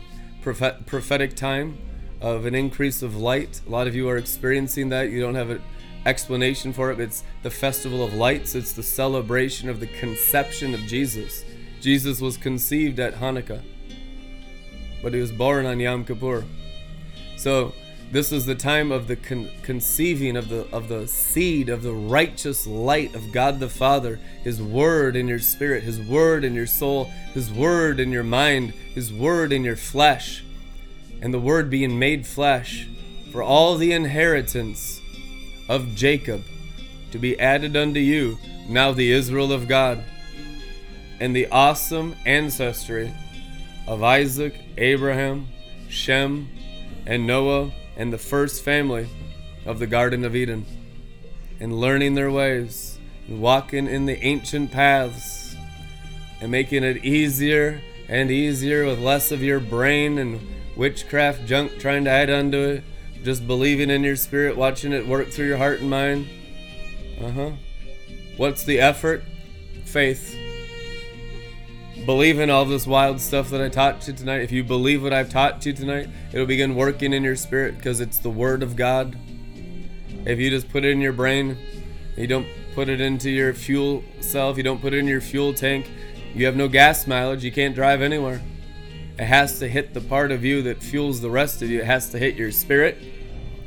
Speaker 1: prophet- prophetic time of an increase of light. A lot of you are experiencing that. You don't have an explanation for it. It's the festival of lights. It's the celebration of the conception of Jesus. Jesus was conceived at Hanukkah, but he was born on Yom Kippur. So this is the time of the con- conceiving of the of the seed of the righteous light of God the Father, His Word in your spirit, His Word in your soul, His Word in your mind, His Word in your flesh, and the Word being made flesh for all the inheritance of Jacob to be added unto you, now the Israel of God, and the awesome ancestry of Isaac, Abraham, Shem, and Noah and the first family of the Garden of Eden, and learning their ways, and walking in the ancient paths, and making it easier and easier with less of your brain and witchcraft junk trying to add onto it, just believing in your spirit, watching it work through your heart and mind. Uh huh. What's the effort? Faith believe in all this wild stuff that I taught you tonight, if you believe what I've taught you tonight, it'll begin working in your spirit because it's the Word of God. If you just put it in your brain, you don't put it into your fuel cell, you don't put it in your fuel tank, you have no gas mileage, you can't drive anywhere. It has to hit the part of you that fuels the rest of you, it has to hit your spirit.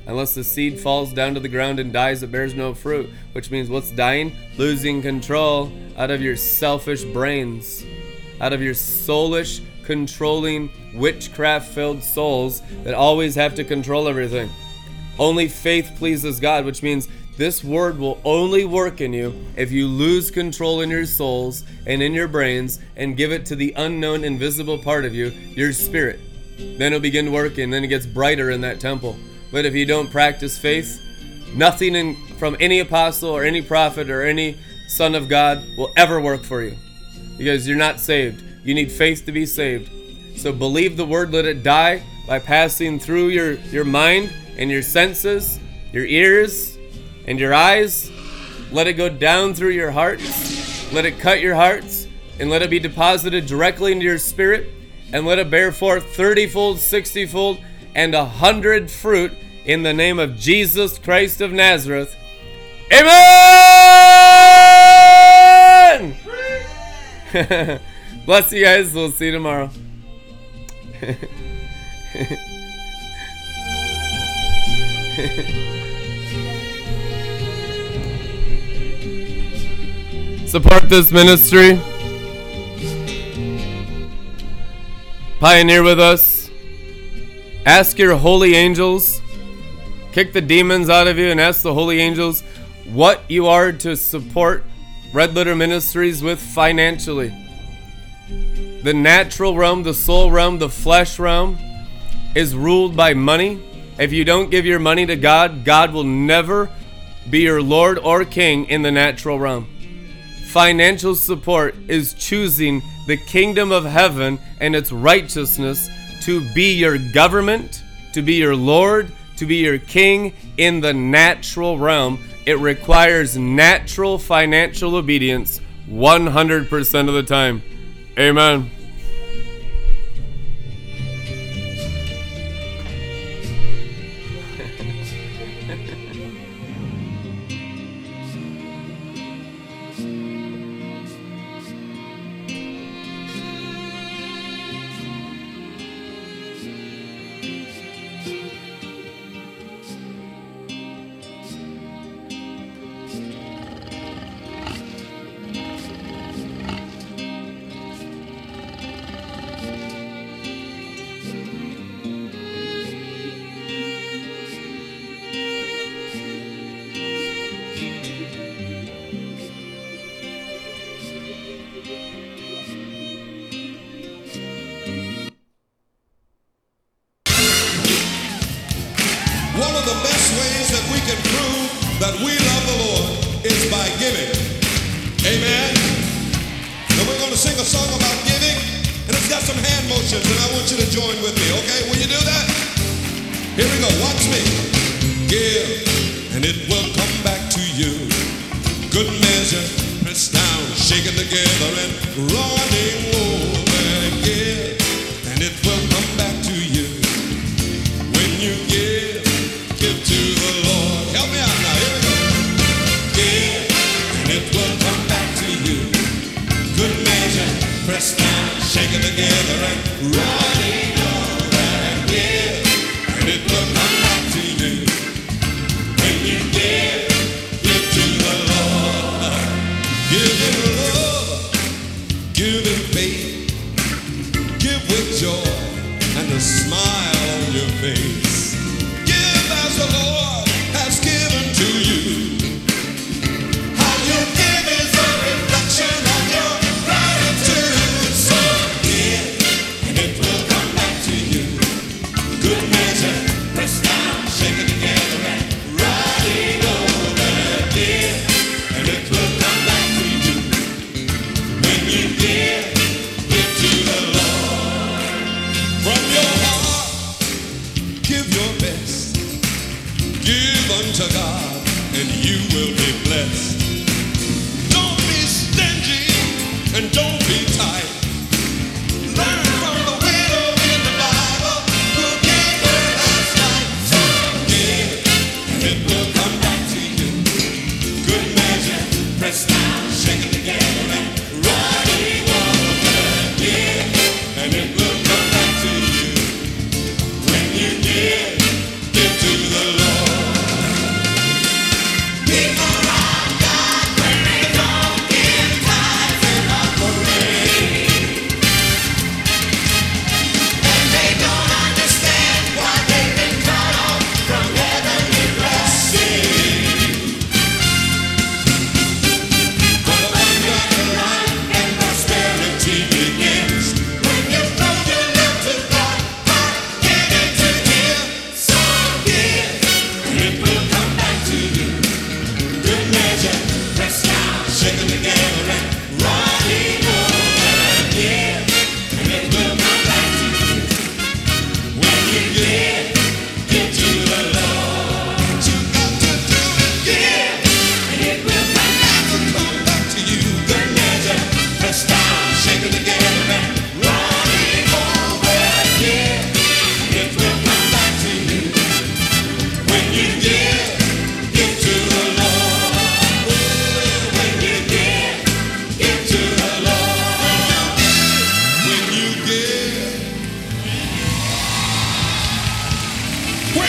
Speaker 1: Unless the seed falls down to the ground and dies, it bears no fruit. Which means what's dying? Losing control out of your selfish brains out of your soulish, controlling, witchcraft filled souls that always have to control everything. Only faith pleases God, which means this word will only work in you if you lose control in your souls and in your brains and give it to the unknown, invisible part of you, your spirit. Then it'll begin working, then it gets brighter in that temple. But if you don't practice faith, nothing in, from any apostle or any prophet or any son of God will ever work for you because you're not saved. You need faith to be saved. So believe the word, let it die by passing through your, your mind and your senses, your ears and your eyes. Let it go down through your hearts. Let it cut your hearts and let it be deposited directly into your spirit and let it bear forth 30 fold, 60 fold, and a hundred fruit in the name of Jesus Christ of Nazareth. Amen! Bless you guys. We'll see you tomorrow.
Speaker 3: Support this ministry. Pioneer with us. Ask your holy angels. Kick the demons out of you and ask the holy angels what you are to support Red Letter Ministries with financially. The natural realm, the soul realm, the flesh realm is ruled by money. If you don't give your money to God, God will never be your Lord or King in the natural realm. Financial support is choosing the kingdom of heaven and its righteousness to be your government, to be your Lord, to be your king in the natural realm. It requires natural financial obedience 100% of the time. Amen.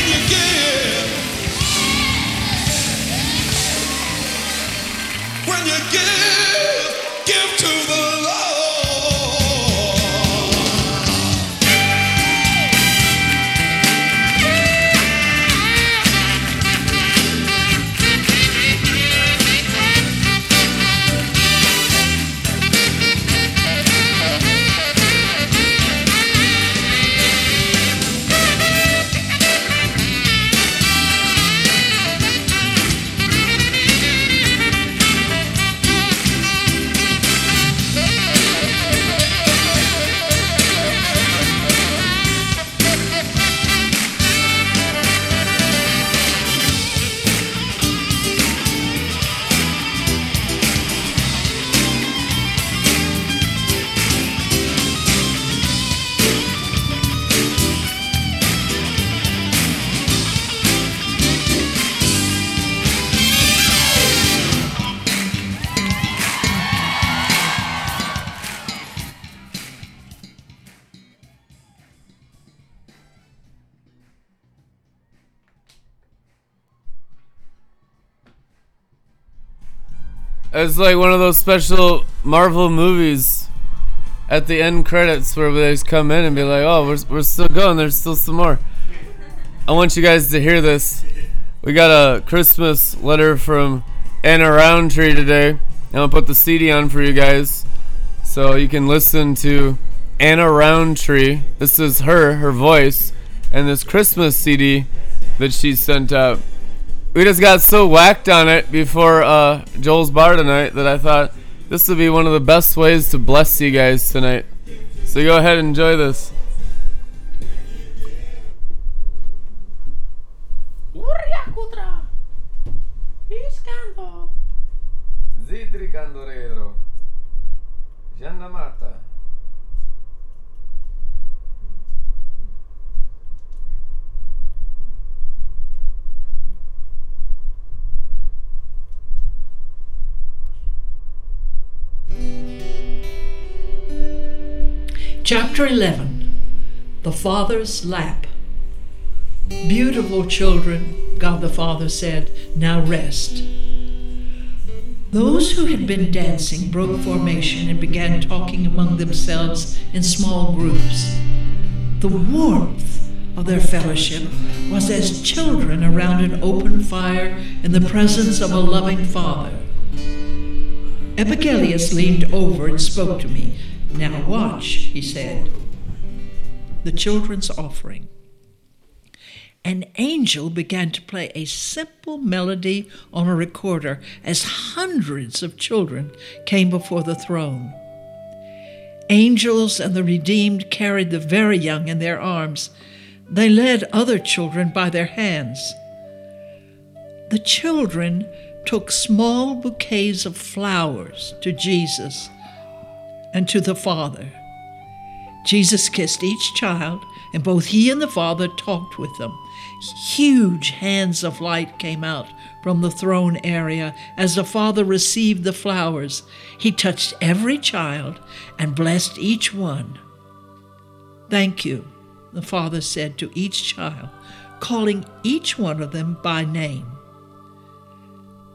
Speaker 4: When you give.
Speaker 1: It's like one of those special Marvel movies at the end credits where they just come in and be like, oh, we're, we're still going. There's still some more. I want you guys to hear this. We got a Christmas letter from Anna Rountree today. I'm to put the CD on for you guys so you can listen to Anna Rountree. This is her, her voice, and this Christmas CD that she sent out we just got so whacked on it before uh, Joel's bar tonight that I thought this would be one of the best ways to bless you guys tonight. So go ahead and enjoy this.
Speaker 2: Uriakutra. Iskando.
Speaker 5: Chapter 11 The Father's Lap. Beautiful children, God the Father said, now rest. Those who had been dancing broke formation and began talking among themselves in small groups. The warmth of their fellowship was as children around an open fire in the presence of a loving Father. Epigelius leaned over and spoke to me. Now watch, he said. The children's offering. An angel began to play a simple melody on a recorder as hundreds of children came before the throne. Angels and the redeemed carried the very young in their arms. They led other children by their hands. The children took small bouquets of flowers to Jesus and to the Father. Jesus kissed each child, and both he and the Father talked with them. Huge hands of light came out from the throne area as the Father received the flowers. He touched every child and blessed each one. Thank you, the Father said to each child, calling each one of them by name.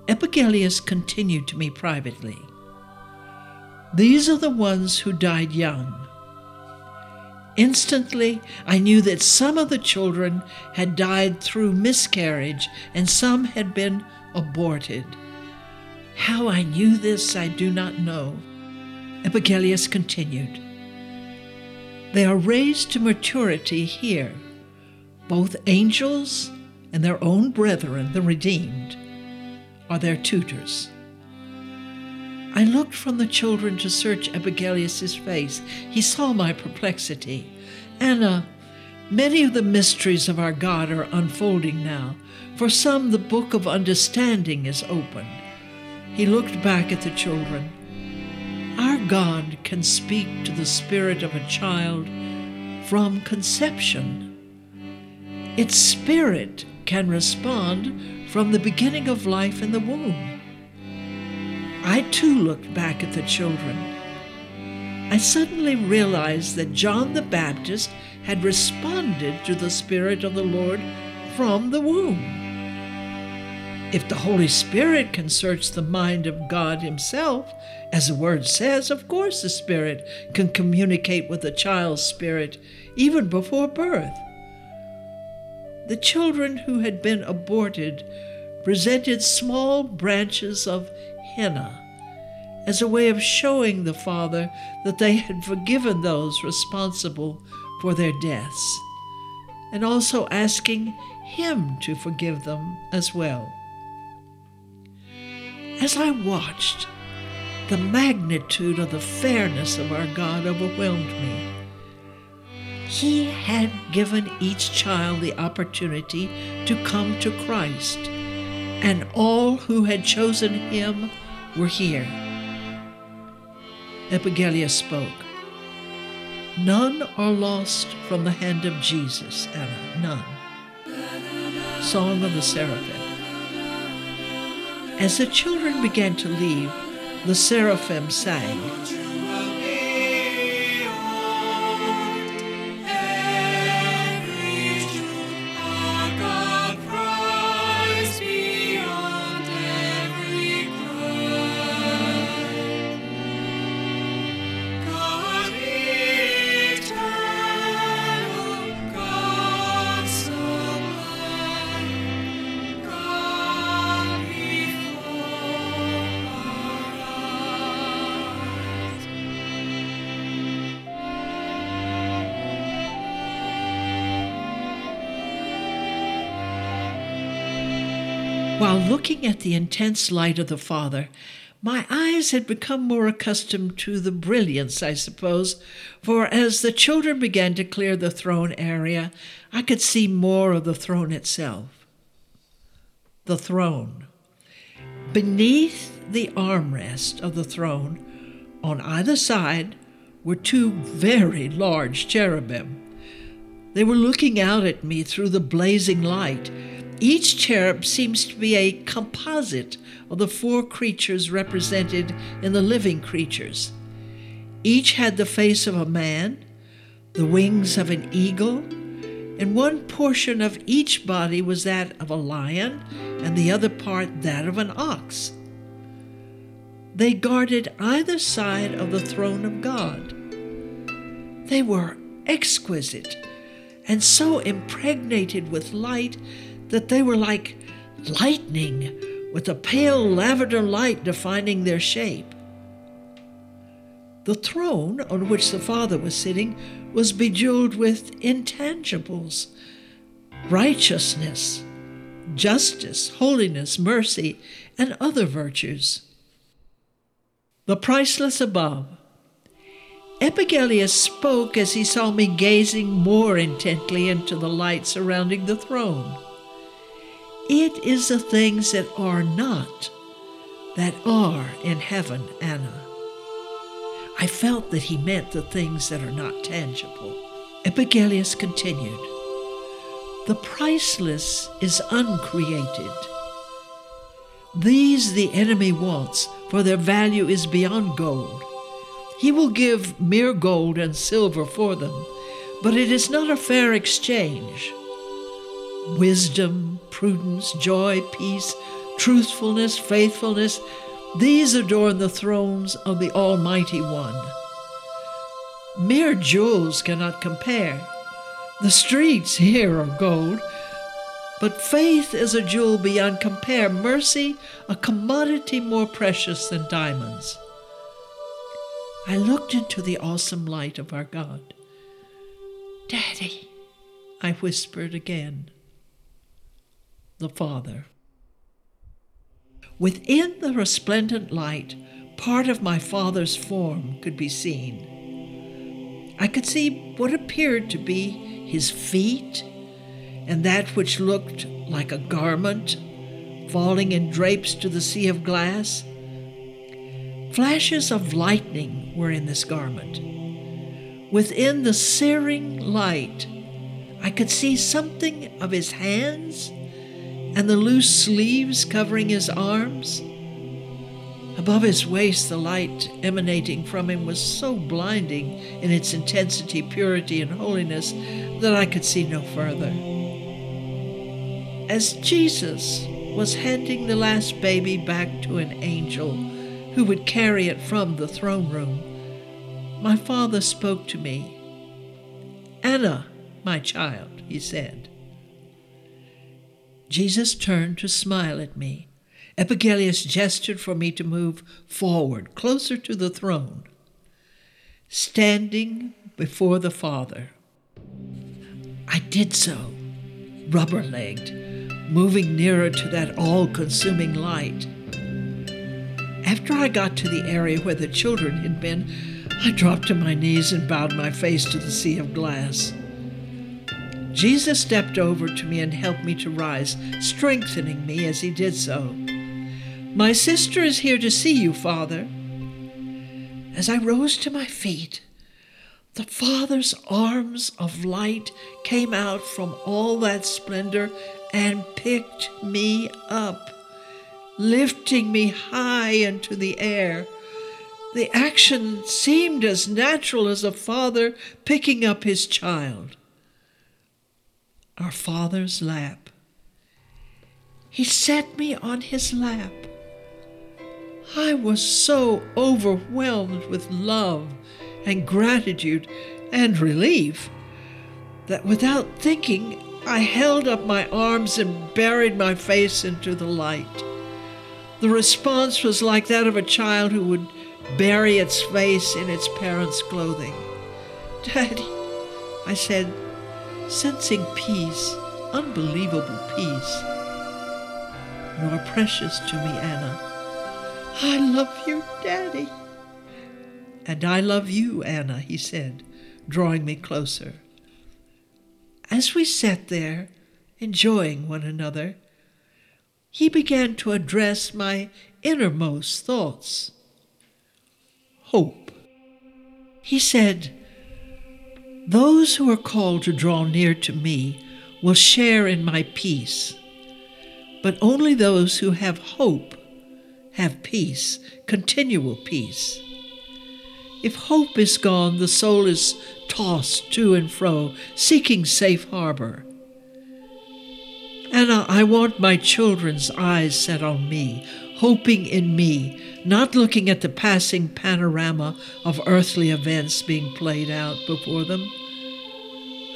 Speaker 5: Epigelius continued to me privately. These are the ones who died young. Instantly, I knew that some of the children had died through miscarriage and some had been aborted. How I knew this, I do not know. Epigelius continued. They are raised to maturity here, both angels and their own brethren, the redeemed, are their tutors. I looked from the children to search Epigelius's face. He saw my perplexity. Anna, many of the mysteries of our God are unfolding now. For some, the book of understanding is opened. He looked back at the children. Our God can speak to the spirit of a child from conception. Its spirit can respond from the beginning of life in the womb. I too looked back at the children. I suddenly realized that John the Baptist had responded to the Spirit of the Lord from the womb. If the Holy Spirit can search the mind of God Himself, as the Word says, of course the Spirit can communicate with a child's spirit even before birth. The children who had been aborted presented small branches of as a way of showing the Father that they had forgiven those responsible for their deaths, and also asking Him to forgive them as well. As I watched, the magnitude of the fairness of our God overwhelmed me. He had given each child the opportunity to come to Christ, and all who had chosen him were here. Epigelius spoke. None are lost from the hand of Jesus, Anna, none. Song of the Seraphim. As the children began to leave, the seraphim sang. Looking at the intense light of the Father, my eyes had become more accustomed to the brilliance, I suppose, for as the children began to clear the throne area, I could see more of the throne itself. The throne. Beneath the armrest of the throne, on either side, were two very large cherubim. They were looking out at me through the blazing light each cherub seems to be a composite of the four creatures represented in the living creatures. Each had the face of a man, the wings of an eagle, and one portion of each body was that of a lion, and the other part that of an ox. They guarded either side of the throne of God. They were exquisite and so impregnated with light that they were like lightning with a pale lavender light defining their shape. The throne on which the Father was sitting was bejeweled with intangibles righteousness, justice, holiness, mercy, and other virtues. The priceless above. Epigelius spoke as he saw me gazing more intently into the light surrounding the throne. It is the things that are not that are in heaven, Anna. I felt that he meant the things that are not tangible. Epigelius continued The priceless is uncreated. These the enemy wants, for their value is beyond gold. He will give mere gold and silver for them, but it is not a fair exchange. Wisdom, prudence, joy, peace, truthfulness, faithfulness, these adorn the thrones of the Almighty One. Mere jewels cannot compare. The streets here are gold, but faith is a jewel beyond compare, mercy a commodity more precious than diamonds. I looked into the awesome light of our God. Daddy, I whispered again the Father. Within the resplendent light, part of my Father's form could be seen. I could see what appeared to be his feet and that which looked like a garment falling in drapes to the sea of glass. Flashes of lightning were in this garment. Within the searing light, I could see something of his hands and the loose sleeves covering his arms. Above his waist, the light emanating from him was so blinding in its intensity, purity, and holiness that I could see no further. As Jesus was handing the last baby back to an angel who would carry it from the throne room, my father spoke to me. Anna, my child, he said. Jesus turned to smile at me. Epigelius gestured for me to move forward, closer to the throne. Standing before the Father, I did so, rubber legged, moving nearer to that all consuming light. After I got to the area where the children had been, I dropped to my knees and bowed my face to the sea of glass. Jesus stepped over to me and helped me to rise, strengthening me as he did so. My sister is here to see you, Father. As I rose to my feet, the Father's arms of light came out from all that splendor and picked me up, lifting me high into the air. The action seemed as natural as a father picking up his child our Father's lap. He set me on his lap. I was so overwhelmed with love and gratitude and relief that without thinking, I held up my arms and buried my face into the light. The response was like that of a child who would bury its face in its parents' clothing. Daddy, I said, sensing peace, unbelievable peace. You are precious to me, Anna. I love you, Daddy. And I love you, Anna, he said, drawing me closer. As we sat there, enjoying one another, he began to address my innermost thoughts. Hope. He said, those who are called to draw near to me will share in my peace, but only those who have hope have peace, continual peace. If hope is gone, the soul is tossed to and fro, seeking safe harbor. Anna, I want my children's eyes set on me, hoping in me, not looking at the passing panorama of earthly events being played out before them.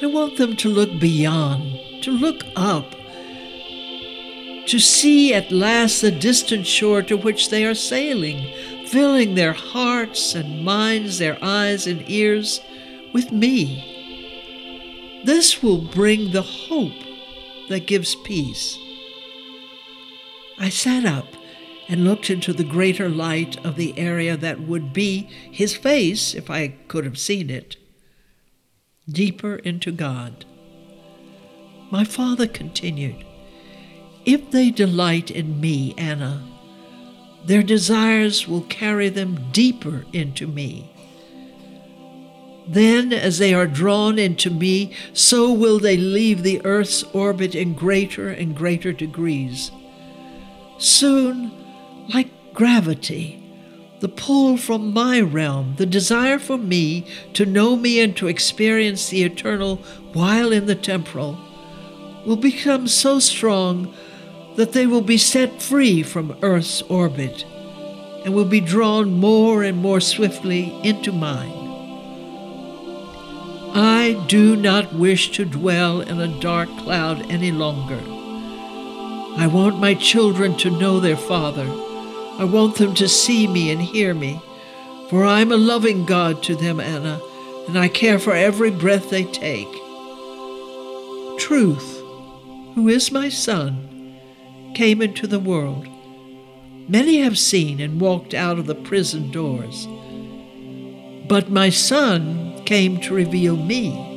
Speaker 5: I want them to look beyond, to look up, to see at last the distant shore to which they are sailing, filling their hearts and minds, their eyes and ears with me. This will bring the hope that gives peace. I sat up and looked into the greater light of the area that would be his face if I could have seen it, deeper into God. My father continued, If they delight in me, Anna, their desires will carry them deeper into me. Then, as they are drawn into me, so will they leave the earth's orbit in greater and greater degrees. Soon, like gravity, the pull from my realm, the desire for me to know me and to experience the eternal while in the temporal, will become so strong that they will be set free from Earth's orbit and will be drawn more and more swiftly into mine. I do not wish to dwell in a dark cloud any longer. I want my children to know their Father I want them to see me and hear me, for I am a loving God to them, Anna, and I care for every breath they take. Truth, who is my son, came into the world. Many have seen and walked out of the prison doors. But my son came to reveal me.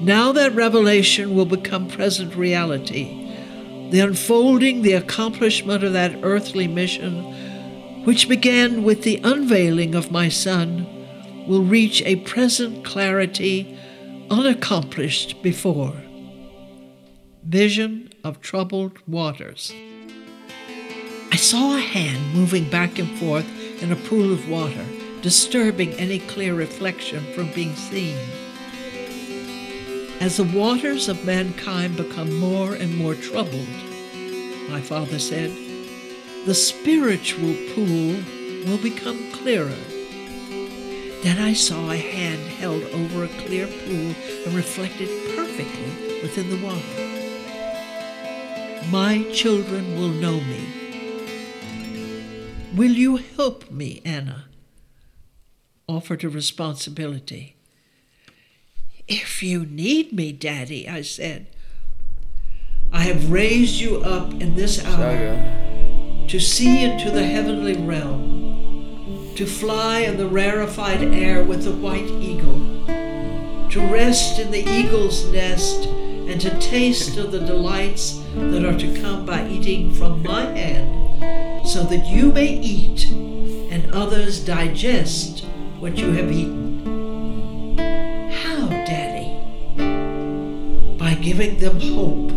Speaker 5: Now that revelation will become present reality the unfolding, the accomplishment of that earthly mission, which began with the unveiling of my Son, will reach a present clarity unaccomplished before. Vision of troubled waters. I saw a hand moving back and forth in a pool of water, disturbing any clear reflection from being seen. As the waters of mankind become more and more troubled, my father said, the spiritual pool will become clearer. Then I saw a hand held over a clear pool and reflected perfectly within the water. My children will know me. Will you help me, Anna? Offered a responsibility. If you need me, Daddy, I said. I have raised you up in this hour to see into the heavenly realm, to fly in the rarefied air with the white eagle, to rest in the eagle's nest, and to taste of the delights that are to come by eating from my hand, so that you may eat and others digest what you have eaten. Giving them hope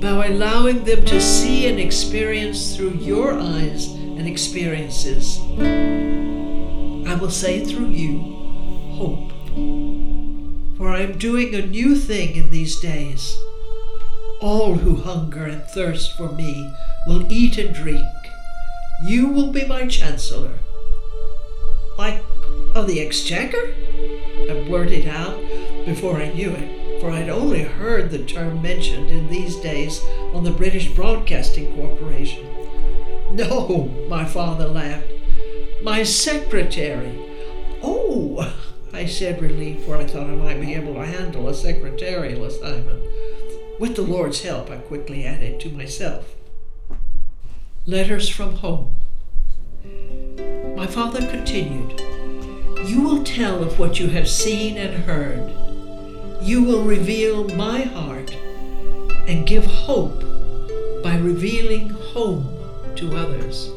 Speaker 5: by allowing them to see and experience through your eyes and experiences. I will say through you, hope. For I am doing a new thing in these days. All who hunger and thirst for me will eat and drink. You will be my chancellor. Like of the exchequer? I blurted out before I knew it, for I'd only heard the term mentioned in these days on the British Broadcasting Corporation. No, my father laughed. My secretary. Oh, I said, relieved, for I thought I might be able to handle a secretarial assignment. With the Lord's help, I quickly added to myself. Letters from home. My father continued. You will tell of what you have seen and heard. You will reveal my heart and give hope by revealing home to others.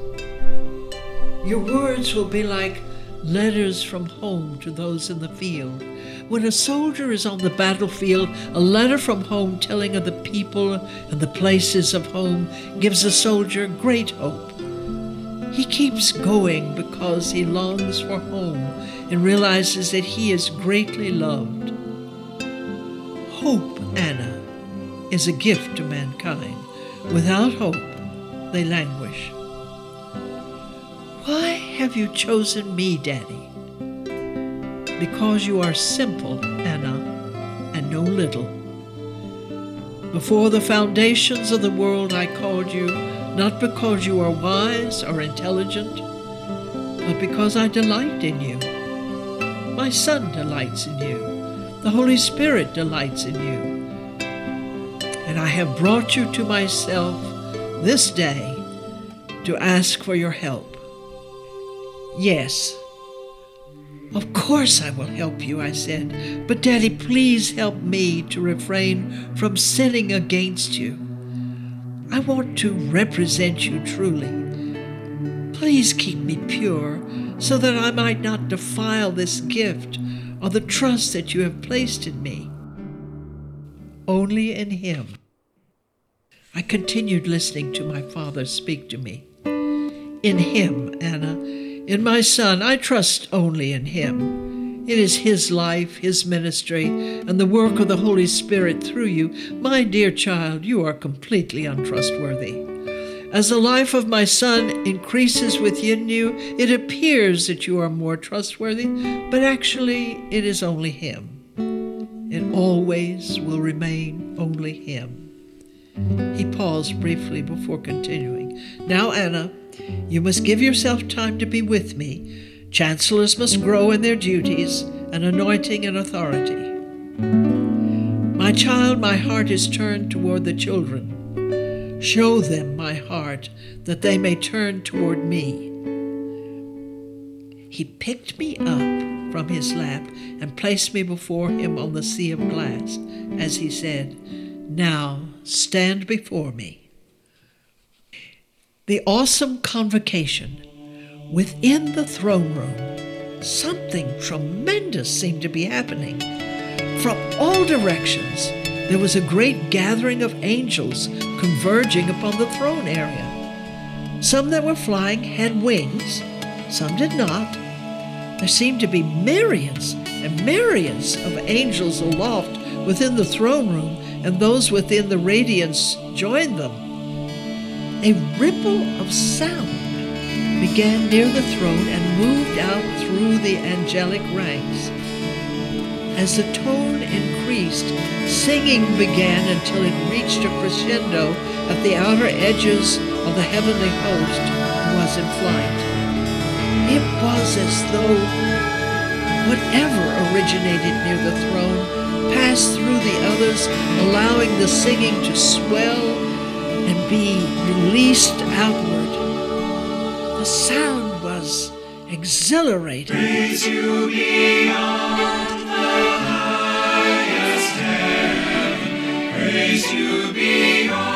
Speaker 5: Your words will be like letters from home to those in the field. When a soldier is on the battlefield, a letter from home telling of the people and the places of home gives a soldier great hope. He keeps going because he longs for home and realizes that he is greatly loved. Hope, Anna, is a gift to mankind. Without hope, they languish. Why have you chosen me, Daddy? Because you are simple, Anna, and know little. Before the foundations of the world, I called you not because you are wise or intelligent, but because I delight in you. My Son delights in you. The Holy Spirit delights in you. And I have brought you to myself this day to ask for your help. Yes, of course I will help you, I said. But, Daddy, please help me to refrain from sinning against you. I want to represent you truly. Please keep me pure so that I might not defile this gift or the trust that you have placed in me. Only in Him. I continued listening to my Father speak to me. In Him, Anna, in my Son, I trust only in Him. It is His life, His ministry, and the work of the Holy Spirit through you. My dear child, you are completely untrustworthy. As the life of my Son increases within you, it appears that you are more trustworthy, but actually it is only Him. It always will remain only Him. He paused briefly before continuing. Now, Anna, you must give yourself time to be with me. Chancellors must grow in their duties and anointing and authority. My child, my heart is turned toward the children. Show them my heart that they may turn toward me. He picked me up from his lap and placed me before him on the sea of glass, as he said, Now stand before me. The awesome convocation within the throne room, something tremendous seemed to be happening. From all directions, there was a great gathering of angels converging upon the throne area. Some that were flying had wings, some did not. There seemed to be myriads and myriads of angels aloft within the throne room, and those within the radiance joined them. a ripple of sound began near the throne and moved out through the angelic ranks. As the tone increased, singing began until it reached a crescendo at the outer edges of the heavenly host who was in flight. It was as though whatever originated near the throne passed through the others, allowing the singing to swell and be released outward. The sound was exhilarating.
Speaker 6: Praise you beyond Praise you beyond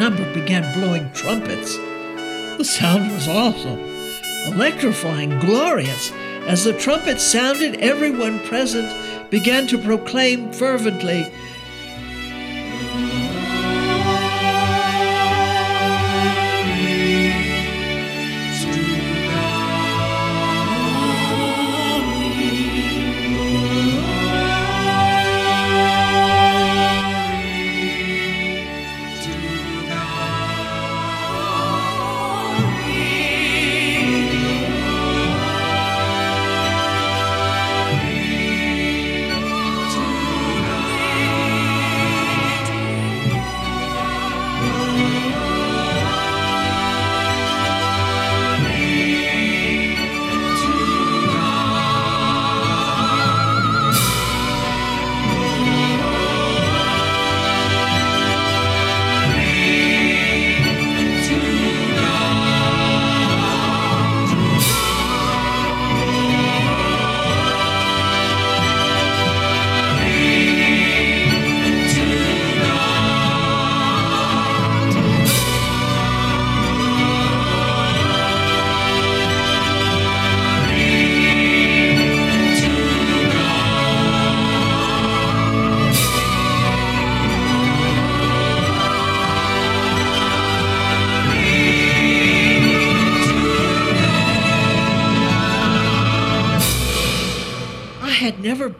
Speaker 5: number began blowing trumpets. The sound was awesome, electrifying, glorious. As the trumpets sounded, everyone present began to proclaim fervently,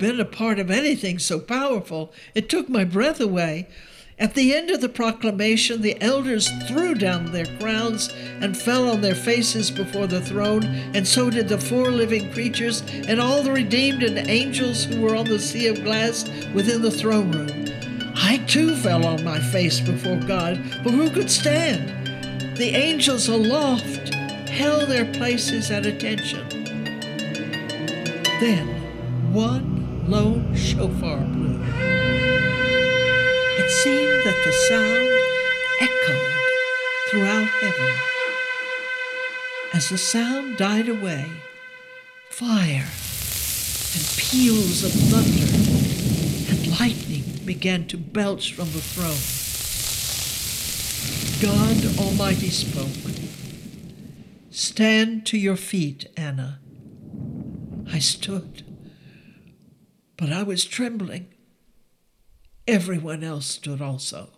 Speaker 5: been a part of anything so powerful. It took my breath away. At the end of the proclamation, the elders threw down their crowns and fell on their faces before the throne, and so did the four living creatures and all the redeemed and angels who were on the sea of glass within the throne room. I too fell on my face before God, but who could stand? The angels aloft held their places at attention. Then one lone shofar blew. It seemed that the sound echoed throughout heaven. As the sound died away, fire and peals of thunder and lightning began to belch from the throne. God Almighty spoke. Stand to your feet, Anna. I stood, but I was trembling. Everyone else stood also.